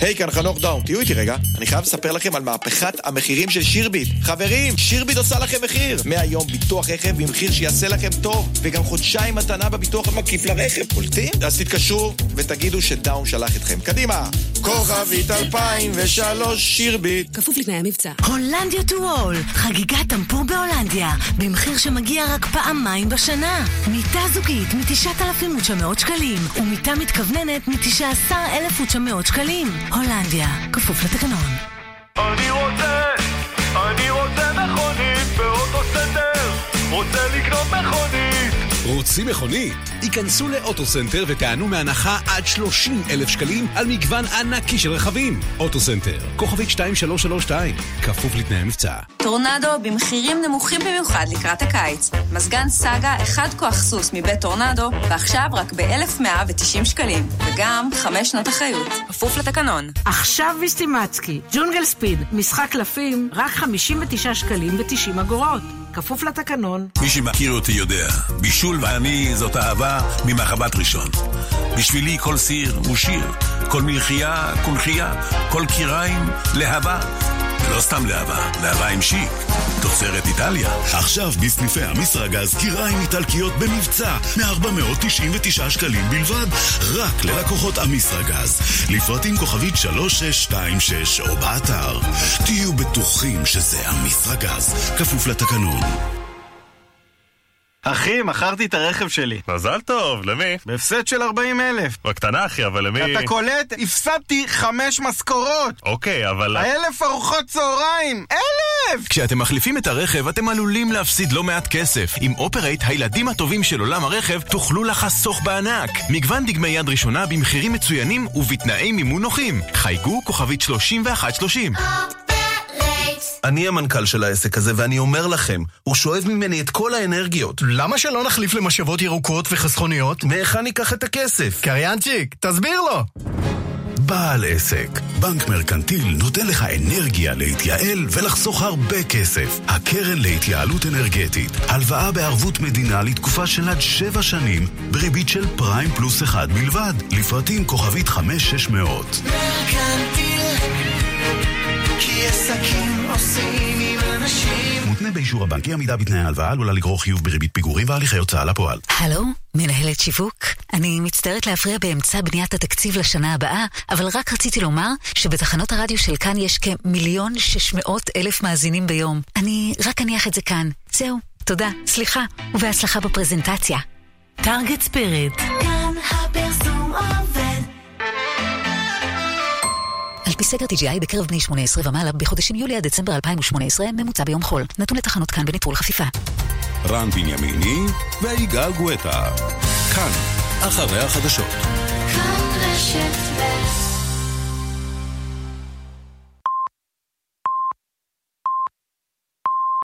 היי, כאן חנוך דאום, תהיו איתי רגע. אני חייב לספר לכם על מהפכת המחירים של שירביט. חברים, שירביט עושה לכם מחיר. מהיום ביטוח רכב במחיר שיעשה לכם טוב, וגם חודשיים מתנה בביטוח המקיף לרכב. קולטים? אז תתקשרו ותגידו שדאום שלח אתכם. קדימה! כוכבית 2003 שירביט. כפוף לתנאי המבצע. הולנדיה to all, חגיגת טמפור בהולנדיה, במחיר שמגיע רק פעמיים בשנה. מיטה זוגית מ-9,900 שקלים, ומיטה מתכווננת מ-19,900 שקלים. הולנדיה, כפוף לתקנון. אני רוצה, אני רוצה מכונית באוטו סנטר, רוצה לקנות מכונית. רוצים מכונית? היכנסו לאוטוסנטר ותיהנו מהנחה עד 30 אלף שקלים על מגוון ענקי של רכבים. אוטוסנטר, כוכבית 2332, כפוף לתנאי המבצע. טורנדו במחירים נמוכים במיוחד לקראת הקיץ. מזגן סאגה אחד כוח סוס מבית טורנדו, ועכשיו רק ב-1,190 שקלים, וגם חמש שנות אחריות. כפוף לתקנון. עכשיו בסטימצקי, ג'ונגל ספיד, משחק קלפים, רק 59 שקלים ו-90 אגורות. כפוף לתקנון. מי שמכיר אותי יודע, בישול ואני זאת אהבה ממחבת ראשון. בשבילי כל סיר הוא שיר, כל מלחייה קונכייה, כל קיריים להבה. ולא סתם להבה, להבה עם שיק. תוצרת איטליה. עכשיו בסניפי המסרגז קיריים איטלקיות במבצע מ-499 שקלים בלבד, רק ללקוחות המסרגז. לפרטים כוכבית 3626 או באתר. תהיו בטוחים שזה אמישראגז, כפוף לתקנון. אחי, מכרתי את הרכב שלי. מזל טוב, למי? בהפסד של 40 אלף. בקטנה אחי, אבל למי? אתה קולט? הפסדתי חמש משכורות! אוקיי, אבל... אלף ארוחות צהריים! אלף! כשאתם מחליפים את הרכב, אתם עלולים להפסיד לא מעט כסף. עם אופרייט, הילדים הטובים של עולם הרכב, תוכלו לחסוך בענק. מגוון דגמי יד ראשונה במחירים מצוינים ובתנאי מימון נוחים. חייגו כוכבית 3130. אני המנכ"ל של העסק הזה, ואני אומר לכם, הוא שואב ממני את כל האנרגיות. למה שלא נחליף למשאבות ירוקות וחסכוניות? מהיכן ניקח את הכסף? קריינצ'יק, תסביר לו! בעל עסק, בנק מרקנטיל נותן לך אנרגיה להתייעל ולחסוך הרבה כסף. הקרן להתייעלות אנרגטית, הלוואה בערבות מדינה לתקופה של עד שבע שנים, בריבית של פריים פלוס אחד בלבד, לפרטים כוכבית 5600. מרקנטיל, כי עסקים עושים עם אנשים. מותנה באישור הבנק, אי עמידה בתנאי ההלוואה עלולה לגרור חיוב בריבית פיגורים והליכי הוצאה לפועל. הלו, מנהלת שיווק? אני מצטערת להפריע באמצע בניית התקציב לשנה הבאה, אבל רק רציתי לומר שבתחנות הרדיו של כאן יש כמיליון שש מאות אלף מאזינים ביום. אני רק אניח את זה כאן. זהו, תודה, סליחה, ובהצלחה בפרזנטציה. טארגט ספיריט. על פי סקר TGI בקרב בני 18 ומעלה בחודשים יולי עד דצמבר 2018, ממוצע ביום חול. נתון לתחנות כאן בניטרול חפיפה. רן בנימיני ויגאל גואטה. כאן, אחרי החדשות. כאן רשת ב'